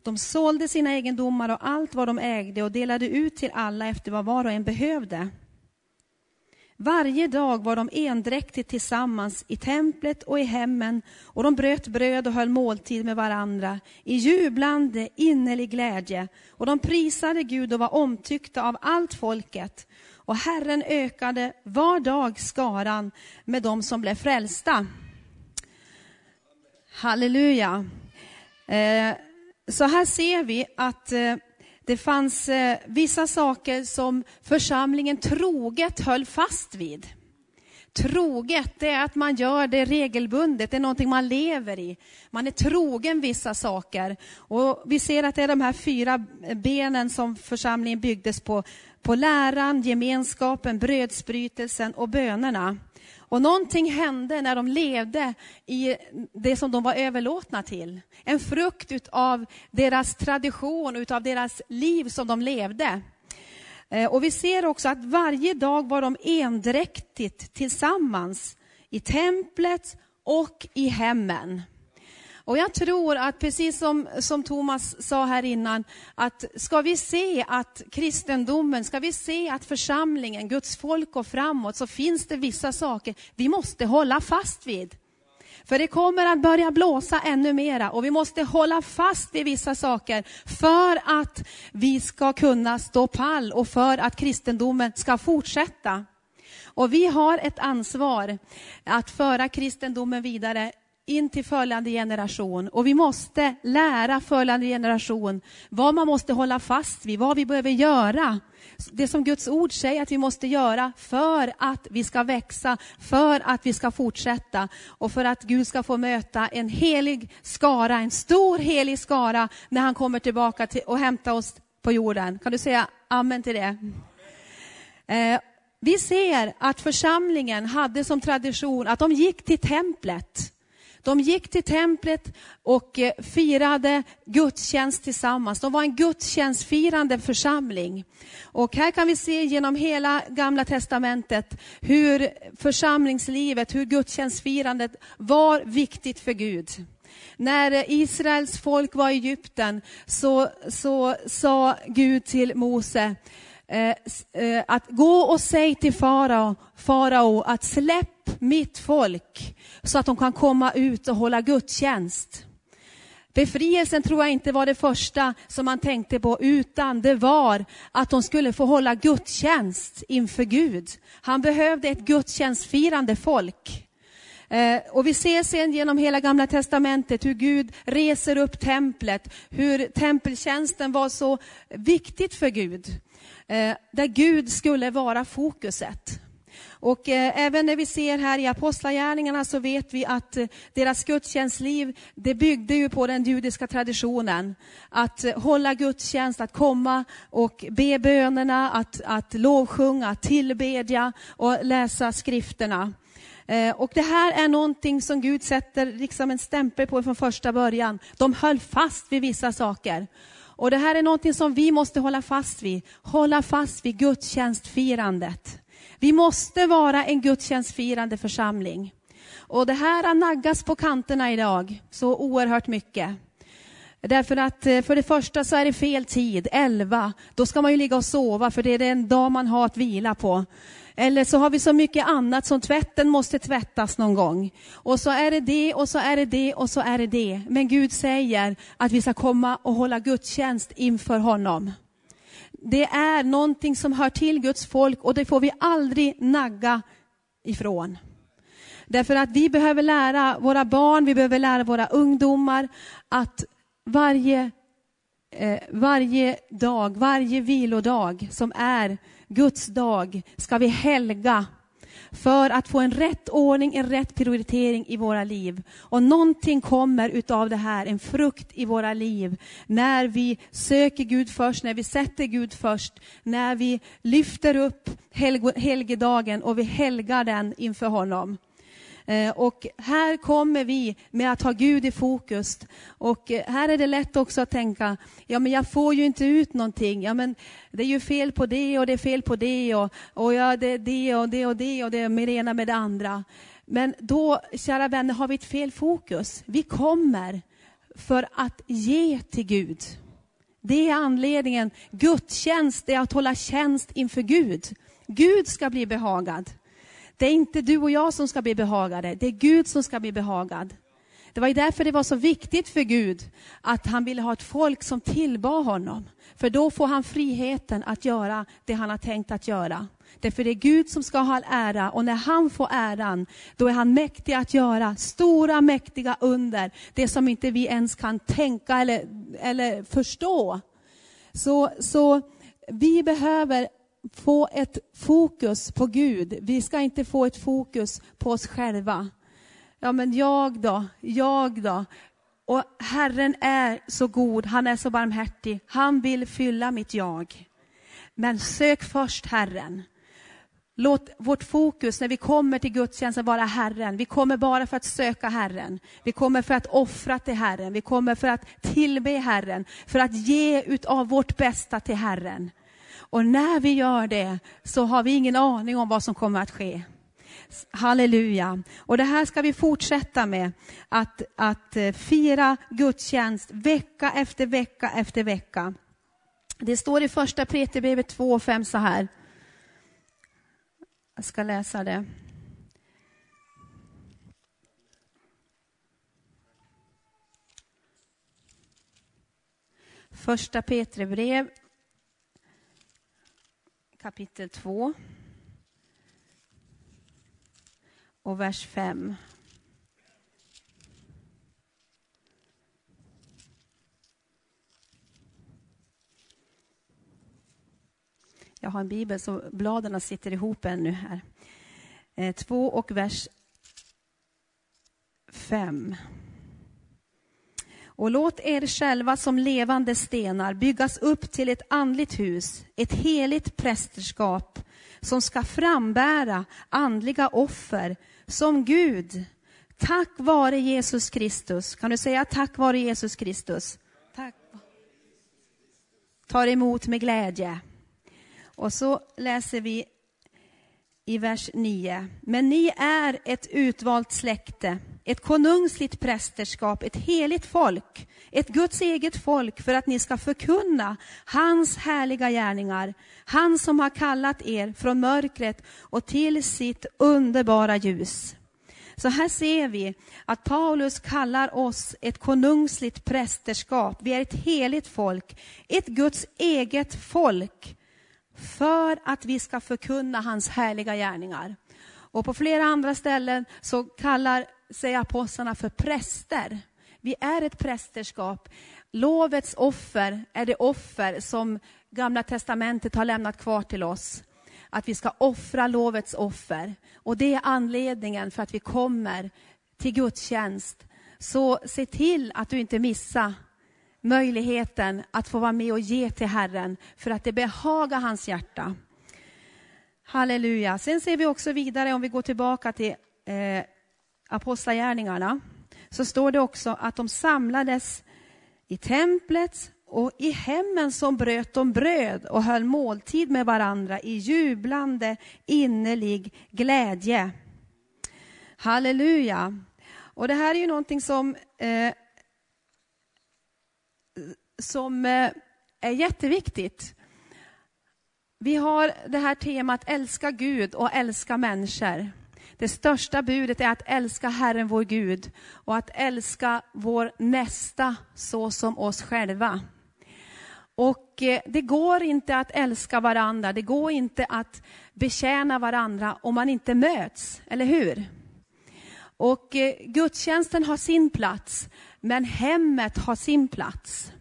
De sålde sina egendomar och allt vad de ägde och delade ut till alla efter vad var och en behövde. Varje dag var de endräktigt tillsammans i templet och i hemmen och de bröt bröd och höll måltid med varandra i jublande innerlig glädje och de prisade Gud och var omtyckta av allt folket. Och Herren ökade var dag skaran med dem som blev frälsta. Halleluja. Eh, så här ser vi att eh, det fanns eh, vissa saker som församlingen troget höll fast vid. Troget, det är att man gör det regelbundet, det är någonting man lever i. Man är trogen vissa saker. Och vi ser att det är de här fyra benen som församlingen byggdes på. På läran, gemenskapen, brödsbrytelsen och bönerna. Och någonting hände när de levde i det som de var överlåtna till. En frukt av deras tradition, av deras liv som de levde. Eh, och vi ser också att varje dag var de endräktigt tillsammans i templet och i hemmen. Och jag tror att precis som, som Thomas sa här innan, att ska vi se att kristendomen, ska vi se att församlingen, Guds folk går framåt, så finns det vissa saker vi måste hålla fast vid. För det kommer att börja blåsa ännu mera och vi måste hålla fast vid vissa saker för att vi ska kunna stå pall och för att kristendomen ska fortsätta. Och vi har ett ansvar att föra kristendomen vidare in till följande generation. Och vi måste lära följande generation vad man måste hålla fast vid, vad vi behöver göra. Det som Guds ord säger att vi måste göra för att vi ska växa, för att vi ska fortsätta och för att Gud ska få möta en helig skara, en stor helig skara när han kommer tillbaka till och hämtar oss på jorden. Kan du säga amen till det? Eh, vi ser att församlingen hade som tradition att de gick till templet de gick till templet och eh, firade gudstjänst tillsammans. De var en gudstjänstfirande församling. Och här kan vi se genom hela gamla testamentet hur församlingslivet, hur gudstjänstfirandet var viktigt för Gud. När Israels folk var i Egypten så, så sa Gud till Mose, Eh, eh, att gå och säg till farao, farao att släpp mitt folk så att de kan komma ut och hålla gudstjänst. Befrielsen tror jag inte var det första som man tänkte på, utan det var att de skulle få hålla gudstjänst inför Gud. Han behövde ett gudstjänstfirande folk. Eh, och vi ser sen genom hela gamla testamentet hur Gud reser upp templet, hur tempeltjänsten var så viktigt för Gud. Eh, där Gud skulle vara fokuset. Och eh, även när vi ser här i Apostlagärningarna så vet vi att eh, deras gudstjänstliv, det byggde ju på den judiska traditionen. Att eh, hålla gudstjänst, att komma och be bönerna, att, att lovsjunga, tillbedja och läsa skrifterna. Eh, och det här är någonting som Gud sätter liksom en stämpel på från första början. De höll fast vid vissa saker. Och det här är någonting som vi måste hålla fast vid. Hålla fast vid gudstjänstfirandet. Vi måste vara en gudstjänstfirande församling. Och det här naggas på kanterna idag så oerhört mycket. Därför att eh, för det första så är det fel tid, 11. Då ska man ju ligga och sova för det är den dag man har att vila på. Eller så har vi så mycket annat som tvätten måste tvättas någon gång. Och så är det det och så är det det och så är det det. Men Gud säger att vi ska komma och hålla gudstjänst inför honom det är någonting som hör till Guds folk och det får vi aldrig nagga ifrån. Därför att vi behöver lära våra barn, vi behöver lära våra ungdomar att varje, eh, varje dag, varje vilodag som är Guds dag ska vi helga för att få en rätt ordning, en rätt prioritering i våra liv. Och någonting kommer utav det här, en frukt i våra liv, när vi söker Gud först, när vi sätter Gud först, när vi lyfter upp helgedagen och vi helgar den inför honom. Eh, och här kommer vi med att ha Gud i fokus. Och eh, här är det lätt också att tänka, ja men jag får ju inte ut någonting. Ja men det är ju fel på det och det är fel på det och, och ja, det är det och det och det och det med det ena med det andra. Men då, kära vänner, har vi ett fel fokus. Vi kommer för att ge till Gud. Det är anledningen. Gudstjänst är att hålla tjänst inför Gud. Gud ska bli behagad. Det är inte du och jag som ska bli behagade, det är Gud som ska bli behagad. Det var ju därför det var så viktigt för Gud att han ville ha ett folk som tillbad honom. För då får han friheten att göra det han har tänkt att göra. Därför det är Gud som ska ha all ära och när han får äran, då är han mäktig att göra stora mäktiga under. Det som inte vi ens kan tänka eller, eller förstå. Så, så vi behöver få ett fokus på Gud. Vi ska inte få ett fokus på oss själva. Ja, men jag då? Jag då? Och Herren är så god, han är så barmhärtig. Han vill fylla mitt jag. Men sök först Herren. Låt vårt fokus när vi kommer till gudstjänsten vara Herren. Vi kommer bara för att söka Herren. Vi kommer för att offra till Herren. Vi kommer för att tillbe Herren. För att ge utav vårt bästa till Herren. Och när vi gör det så har vi ingen aning om vad som kommer att ske. Halleluja. Och det här ska vi fortsätta med, att, att eh, fira gudstjänst vecka efter vecka efter vecka. Det står i första Petrusbrevet 2 och 5 så här. Jag ska läsa det. Första Petrusbrev kapitel 2 och vers 5. Jag har en bibel så bladen sitter ihop ännu här. Eh, 2 och vers 5. Och låt er själva som levande stenar byggas upp till ett andligt hus, ett heligt prästerskap som ska frambära andliga offer som Gud, tack vare Jesus Kristus, kan du säga tack vare Jesus Kristus? Tack. Tar emot med glädje. Och så läser vi i vers 9. Men ni är ett utvalt släkte, ett konungsligt prästerskap, ett heligt folk, ett Guds eget folk för att ni ska förkunna hans härliga gärningar. Han som har kallat er från mörkret och till sitt underbara ljus. Så här ser vi att Paulus kallar oss ett konungsligt prästerskap. Vi är ett heligt folk, ett Guds eget folk för att vi ska förkunna hans härliga gärningar. Och på flera andra ställen så kallar säger apostlarna för präster. Vi är ett prästerskap. Lovets offer är det offer som Gamla testamentet har lämnat kvar till oss. Att vi ska offra lovets offer. Och det är anledningen för att vi kommer till gudstjänst. Så se till att du inte missar möjligheten att få vara med och ge till Herren för att det behagar hans hjärta. Halleluja. Sen ser vi också vidare, om vi går tillbaka till eh, Apostlagärningarna, så står det också att de samlades i templet och i hemmen som bröt de bröd och höll måltid med varandra i jublande innerlig glädje. Halleluja. Och det här är ju någonting som eh, som eh, är jätteviktigt. Vi har det här temat älska Gud och älska människor. Det största budet är att älska Herren vår Gud och att älska vår nästa så som oss själva. Och eh, det går inte att älska varandra, det går inte att betjäna varandra om man inte möts, eller hur? Och eh, gudstjänsten har sin plats, men hemmet har sin plats.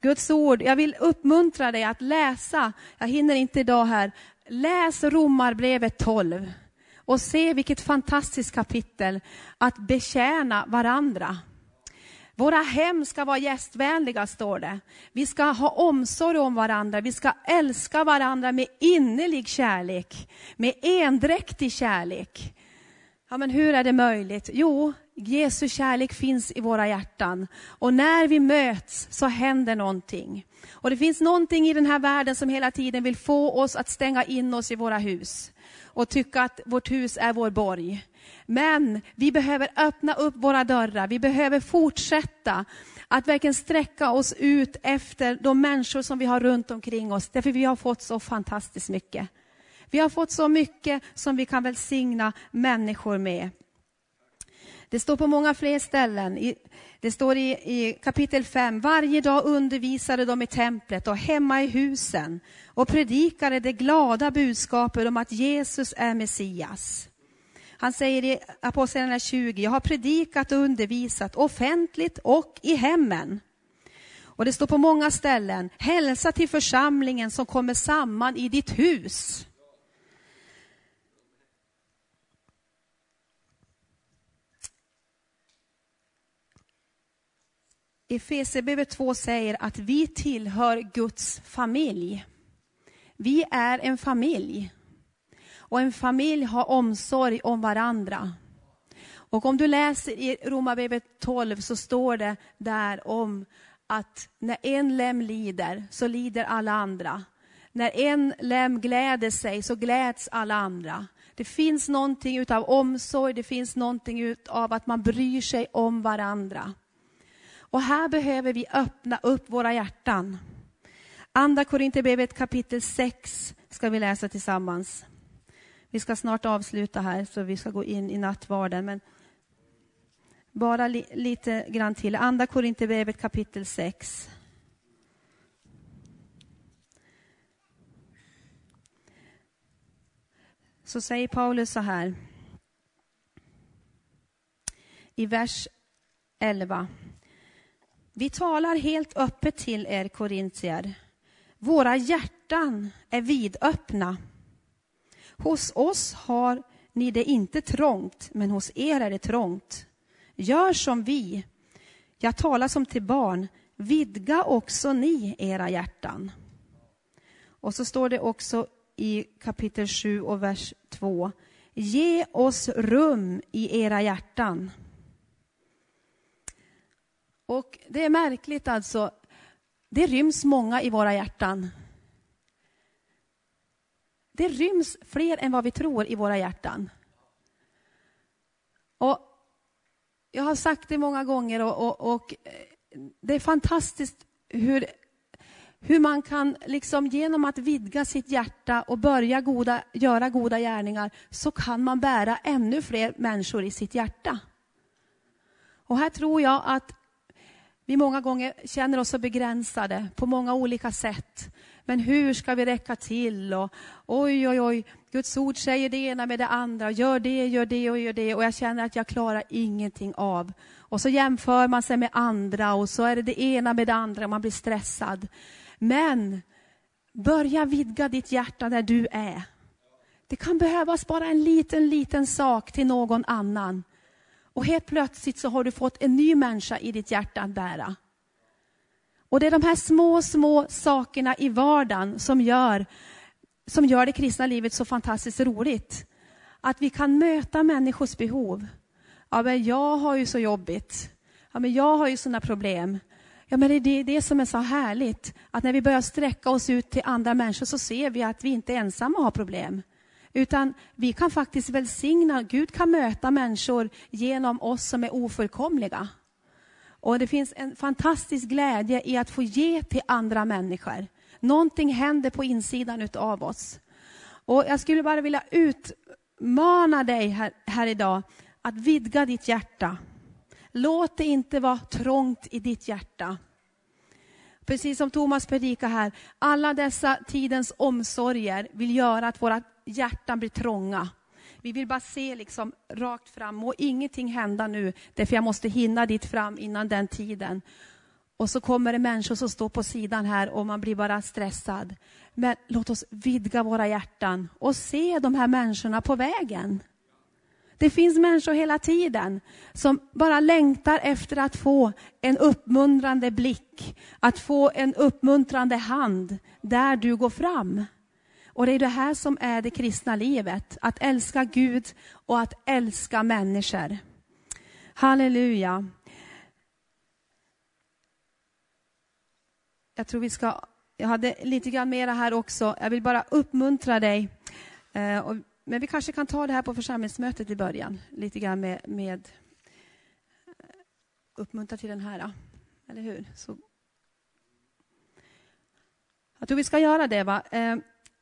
Guds ord, jag vill uppmuntra dig att läsa, jag hinner inte idag här, läs Romarbrevet 12 och se vilket fantastiskt kapitel, att betjäna varandra. Våra hem ska vara gästvänliga, står det. Vi ska ha omsorg om varandra, vi ska älska varandra med innerlig kärlek, med endräktig kärlek. Ja, men hur är det möjligt? Jo, Jesu kärlek finns i våra hjärtan. Och när vi möts så händer någonting. Och det finns någonting i den här världen som hela tiden vill få oss att stänga in oss i våra hus. Och tycka att vårt hus är vår borg. Men vi behöver öppna upp våra dörrar. Vi behöver fortsätta att verkligen sträcka oss ut efter de människor som vi har runt omkring oss. Därför vi har fått så fantastiskt mycket. Vi har fått så mycket som vi kan välsigna människor med. Det står på många fler ställen. Det står i, i kapitel 5. Varje dag undervisade de i templet och hemma i husen och predikade det glada budskapet om att Jesus är Messias. Han säger i Apostlagärningarna 20, jag har predikat och undervisat offentligt och i hemmen. Och det står på många ställen, hälsa till församlingen som kommer samman i ditt hus. Efesierbrevet 2 säger att vi tillhör Guds familj. Vi är en familj. Och en familj har omsorg om varandra. Och om du läser i Romarbrevet 12 så står det där om att när en lem lider så lider alla andra. När en lem gläder sig så gläds alla andra. Det finns någonting utav omsorg, det finns någonting av att man bryr sig om varandra. Och här behöver vi öppna upp våra hjärtan. Andra Korinthierbrevet kapitel 6 ska vi läsa tillsammans. Vi ska snart avsluta här, så vi ska gå in i nattvarden. Men bara li lite grann till. Andra Korinthierbrevet kapitel 6. Så säger Paulus så här. I vers 11. Vi talar helt öppet till er korintier. Våra hjärtan är vidöppna. Hos oss har ni det inte trångt, men hos er är det trångt. Gör som vi. Jag talar som till barn. Vidga också ni era hjärtan. Och så står det också i kapitel 7 och vers 2. Ge oss rum i era hjärtan. Och det är märkligt alltså. Det ryms många i våra hjärtan. Det ryms fler än vad vi tror i våra hjärtan. Och jag har sagt det många gånger och, och, och eh, det är fantastiskt hur, hur man kan, liksom genom att vidga sitt hjärta och börja goda, göra goda gärningar, så kan man bära ännu fler människor i sitt hjärta. Och här tror jag att vi många gånger känner oss så begränsade på många olika sätt. Men hur ska vi räcka till? Och, oj, oj, oj, Guds ord säger det ena med det andra. Gör det, gör det och gör det. Och jag känner att jag klarar ingenting av. Och så jämför man sig med andra och så är det det ena med det andra. Man blir stressad. Men börja vidga ditt hjärta där du är. Det kan behövas bara en liten, liten sak till någon annan. Och helt plötsligt så har du fått en ny människa i ditt hjärta att bära. Och det är de här små, små sakerna i vardagen som gör, som gör det kristna livet så fantastiskt roligt. Att vi kan möta människors behov. Ja, men jag har ju så jobbigt. Ja, men jag har ju sådana problem. Ja, men det är det som är så härligt. Att när vi börjar sträcka oss ut till andra människor så ser vi att vi inte ensamma har problem. Utan vi kan faktiskt välsigna, Gud kan möta människor genom oss som är ofullkomliga. Och det finns en fantastisk glädje i att få ge till andra människor. Någonting händer på insidan av oss. Och jag skulle bara vilja utmana dig här, här idag att vidga ditt hjärta. Låt det inte vara trångt i ditt hjärta. Precis som Thomas predikar här, alla dessa tidens omsorger vill göra att våra hjärtan blir trånga. Vi vill bara se liksom rakt fram och ingenting hända nu, därför jag måste hinna dit fram innan den tiden. Och så kommer det människor som står på sidan här och man blir bara stressad. Men låt oss vidga våra hjärtan och se de här människorna på vägen. Det finns människor hela tiden som bara längtar efter att få en uppmuntrande blick, att få en uppmuntrande hand där du går fram. Och det är det här som är det kristna livet, att älska Gud och att älska människor. Halleluja. Jag tror vi ska, jag hade lite grann mera här också. Jag vill bara uppmuntra dig. Eh, men vi kanske kan ta det här på församlingsmötet i början, lite grann med, med eh, uppmuntra till den här. Eh, eller hur? Så. Jag tror vi ska göra det. Va?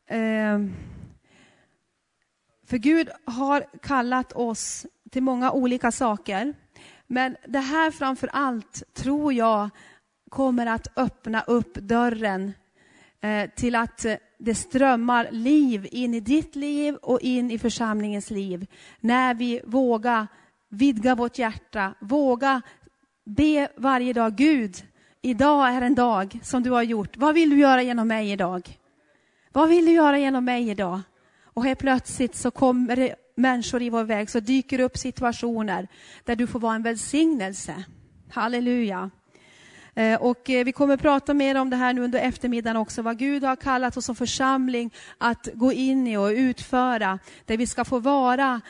Ehm, för Gud har kallat oss till många olika saker. Men det här framför allt tror jag kommer att öppna upp dörren eh, till att det strömmar liv in i ditt liv och in i församlingens liv. När vi vågar vidga vårt hjärta, våga be varje dag, Gud, idag är en dag som du har gjort. Vad vill du göra genom mig idag? Vad vill du göra genom mig idag? Och helt plötsligt så kommer det människor i vår väg, så dyker upp situationer där du får vara en välsignelse. Halleluja. Eh, och eh, vi kommer att prata mer om det här nu under eftermiddagen också, vad Gud har kallat oss som församling att gå in i och utföra, där vi ska få vara,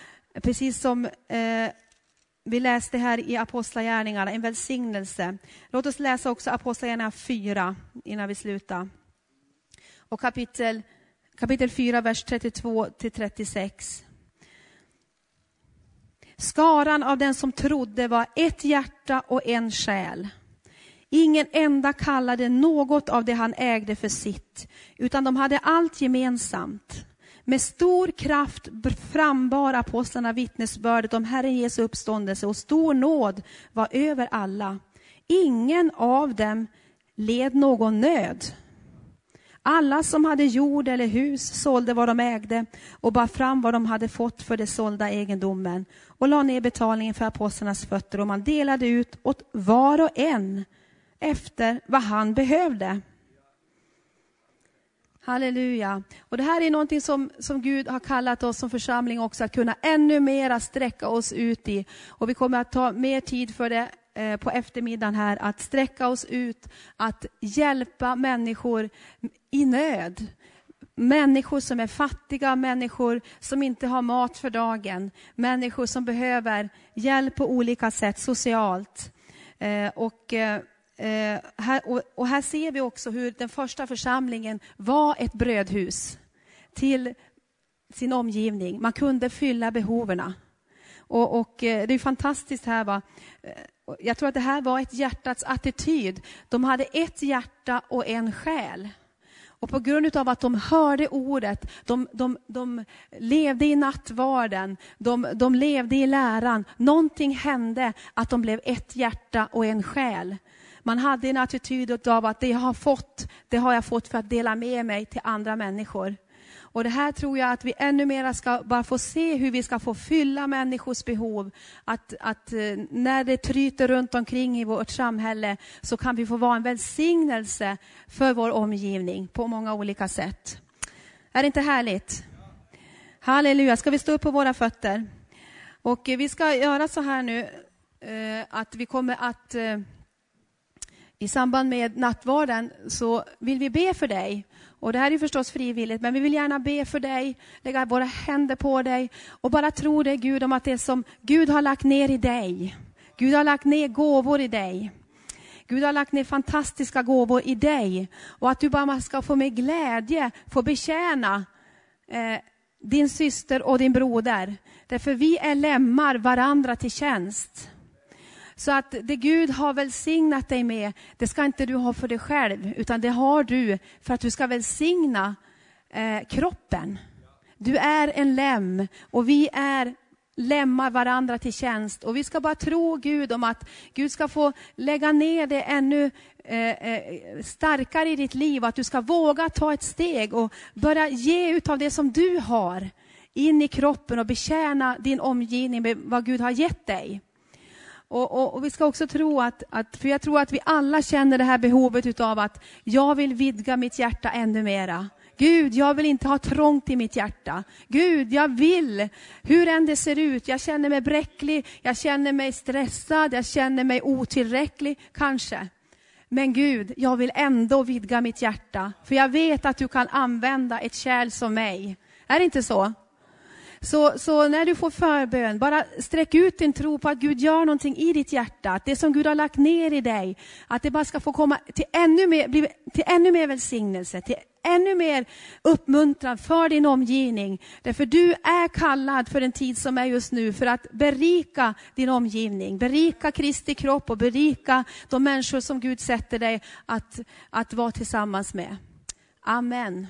precis som eh, vi läste här i Apostlagärningarna, en välsignelse. Låt oss läsa också Apostlagärningarna 4 innan vi slutar. Och kapitel, kapitel 4, vers 32 till 36. Skaran av den som trodde var ett hjärta och en själ. Ingen enda kallade något av det han ägde för sitt, utan de hade allt gemensamt. Med stor kraft frambar apostlarna vittnesbördet om Herren Jesu uppståndelse och stor nåd var över alla. Ingen av dem led någon nöd. Alla som hade jord eller hus sålde vad de ägde och bar fram vad de hade fått för det sålda egendomen och la ner betalningen för apostlarnas fötter och man delade ut åt var och en efter vad han behövde. Halleluja. Och det här är någonting som, som Gud har kallat oss som församling också att kunna ännu mera sträcka oss ut i. Och vi kommer att ta mer tid för det eh, på eftermiddagen här, att sträcka oss ut, att hjälpa människor i nöd. Människor som är fattiga, människor som inte har mat för dagen, människor som behöver hjälp på olika sätt socialt. Eh, och eh, här, och, och, här ser vi också hur den första församlingen var ett brödhus till sin omgivning. Man kunde fylla behoven. Och, och eh, det är fantastiskt här. Va? Eh, jag tror att det här var ett hjärtats attityd. De hade ett hjärta och en själ. Och på grund av att de hörde ordet, de, de, de levde i nattvarden, de, de levde i läran. Någonting hände att de blev ett hjärta och en själ. Man hade en attityd av att det jag har fått, det har jag fått för att dela med mig till andra människor. Och det här tror jag att vi ännu mer ska bara få se hur vi ska få fylla människors behov. Att, att eh, när det tryter runt omkring i vårt samhälle så kan vi få vara en välsignelse för vår omgivning på många olika sätt. Är det inte härligt? Halleluja. Ska vi stå upp på våra fötter? Och eh, vi ska göra så här nu eh, att vi kommer att i samband med nattvarden så vill vi be för dig. Och det här är förstås frivilligt, men vi vill gärna be för dig, lägga våra händer på dig och bara tro dig Gud om att det som Gud har lagt ner i dig, Gud har lagt ner gåvor i dig. Gud har lagt ner fantastiska gåvor i dig och att du bara ska få med glädje få betjäna eh, din syster och din broder. Därför vi är lemmar varandra till tjänst. Så att det Gud har välsignat dig med, det ska inte du ha för dig själv, utan det har du för att du ska välsigna eh, kroppen. Du är en lem och vi är lämmar varandra till tjänst. Och vi ska bara tro Gud om att Gud ska få lägga ner det ännu eh, eh starkare i ditt liv, att du ska våga ta ett steg och börja ge utav det som du har in i kroppen och betjäna din omgivning med vad Gud har gett dig. Och, och, och, vi ska också tro att, att, för jag tror att vi alla känner det här behovet av att jag vill vidga mitt hjärta ännu mera. Gud, jag vill inte ha trångt i mitt hjärta. Gud, jag vill, hur än det ser ut, jag känner mig bräcklig, jag känner mig stressad, jag känner mig otillräcklig, kanske. Men Gud, jag vill ändå vidga mitt hjärta, för jag vet att du kan använda ett kärl som mig. Är det inte så? Så, så när du får förbön, bara sträck ut din tro på att Gud gör någonting i ditt hjärta. Att det som Gud har lagt ner i dig, att det bara ska få komma till ännu mer, bli, till ännu mer välsignelse, till ännu mer uppmuntran för din omgivning. Därför du är kallad för den tid som är just nu, för att berika din omgivning, berika Kristi kropp och berika de människor som Gud sätter dig att, att vara tillsammans med. Amen.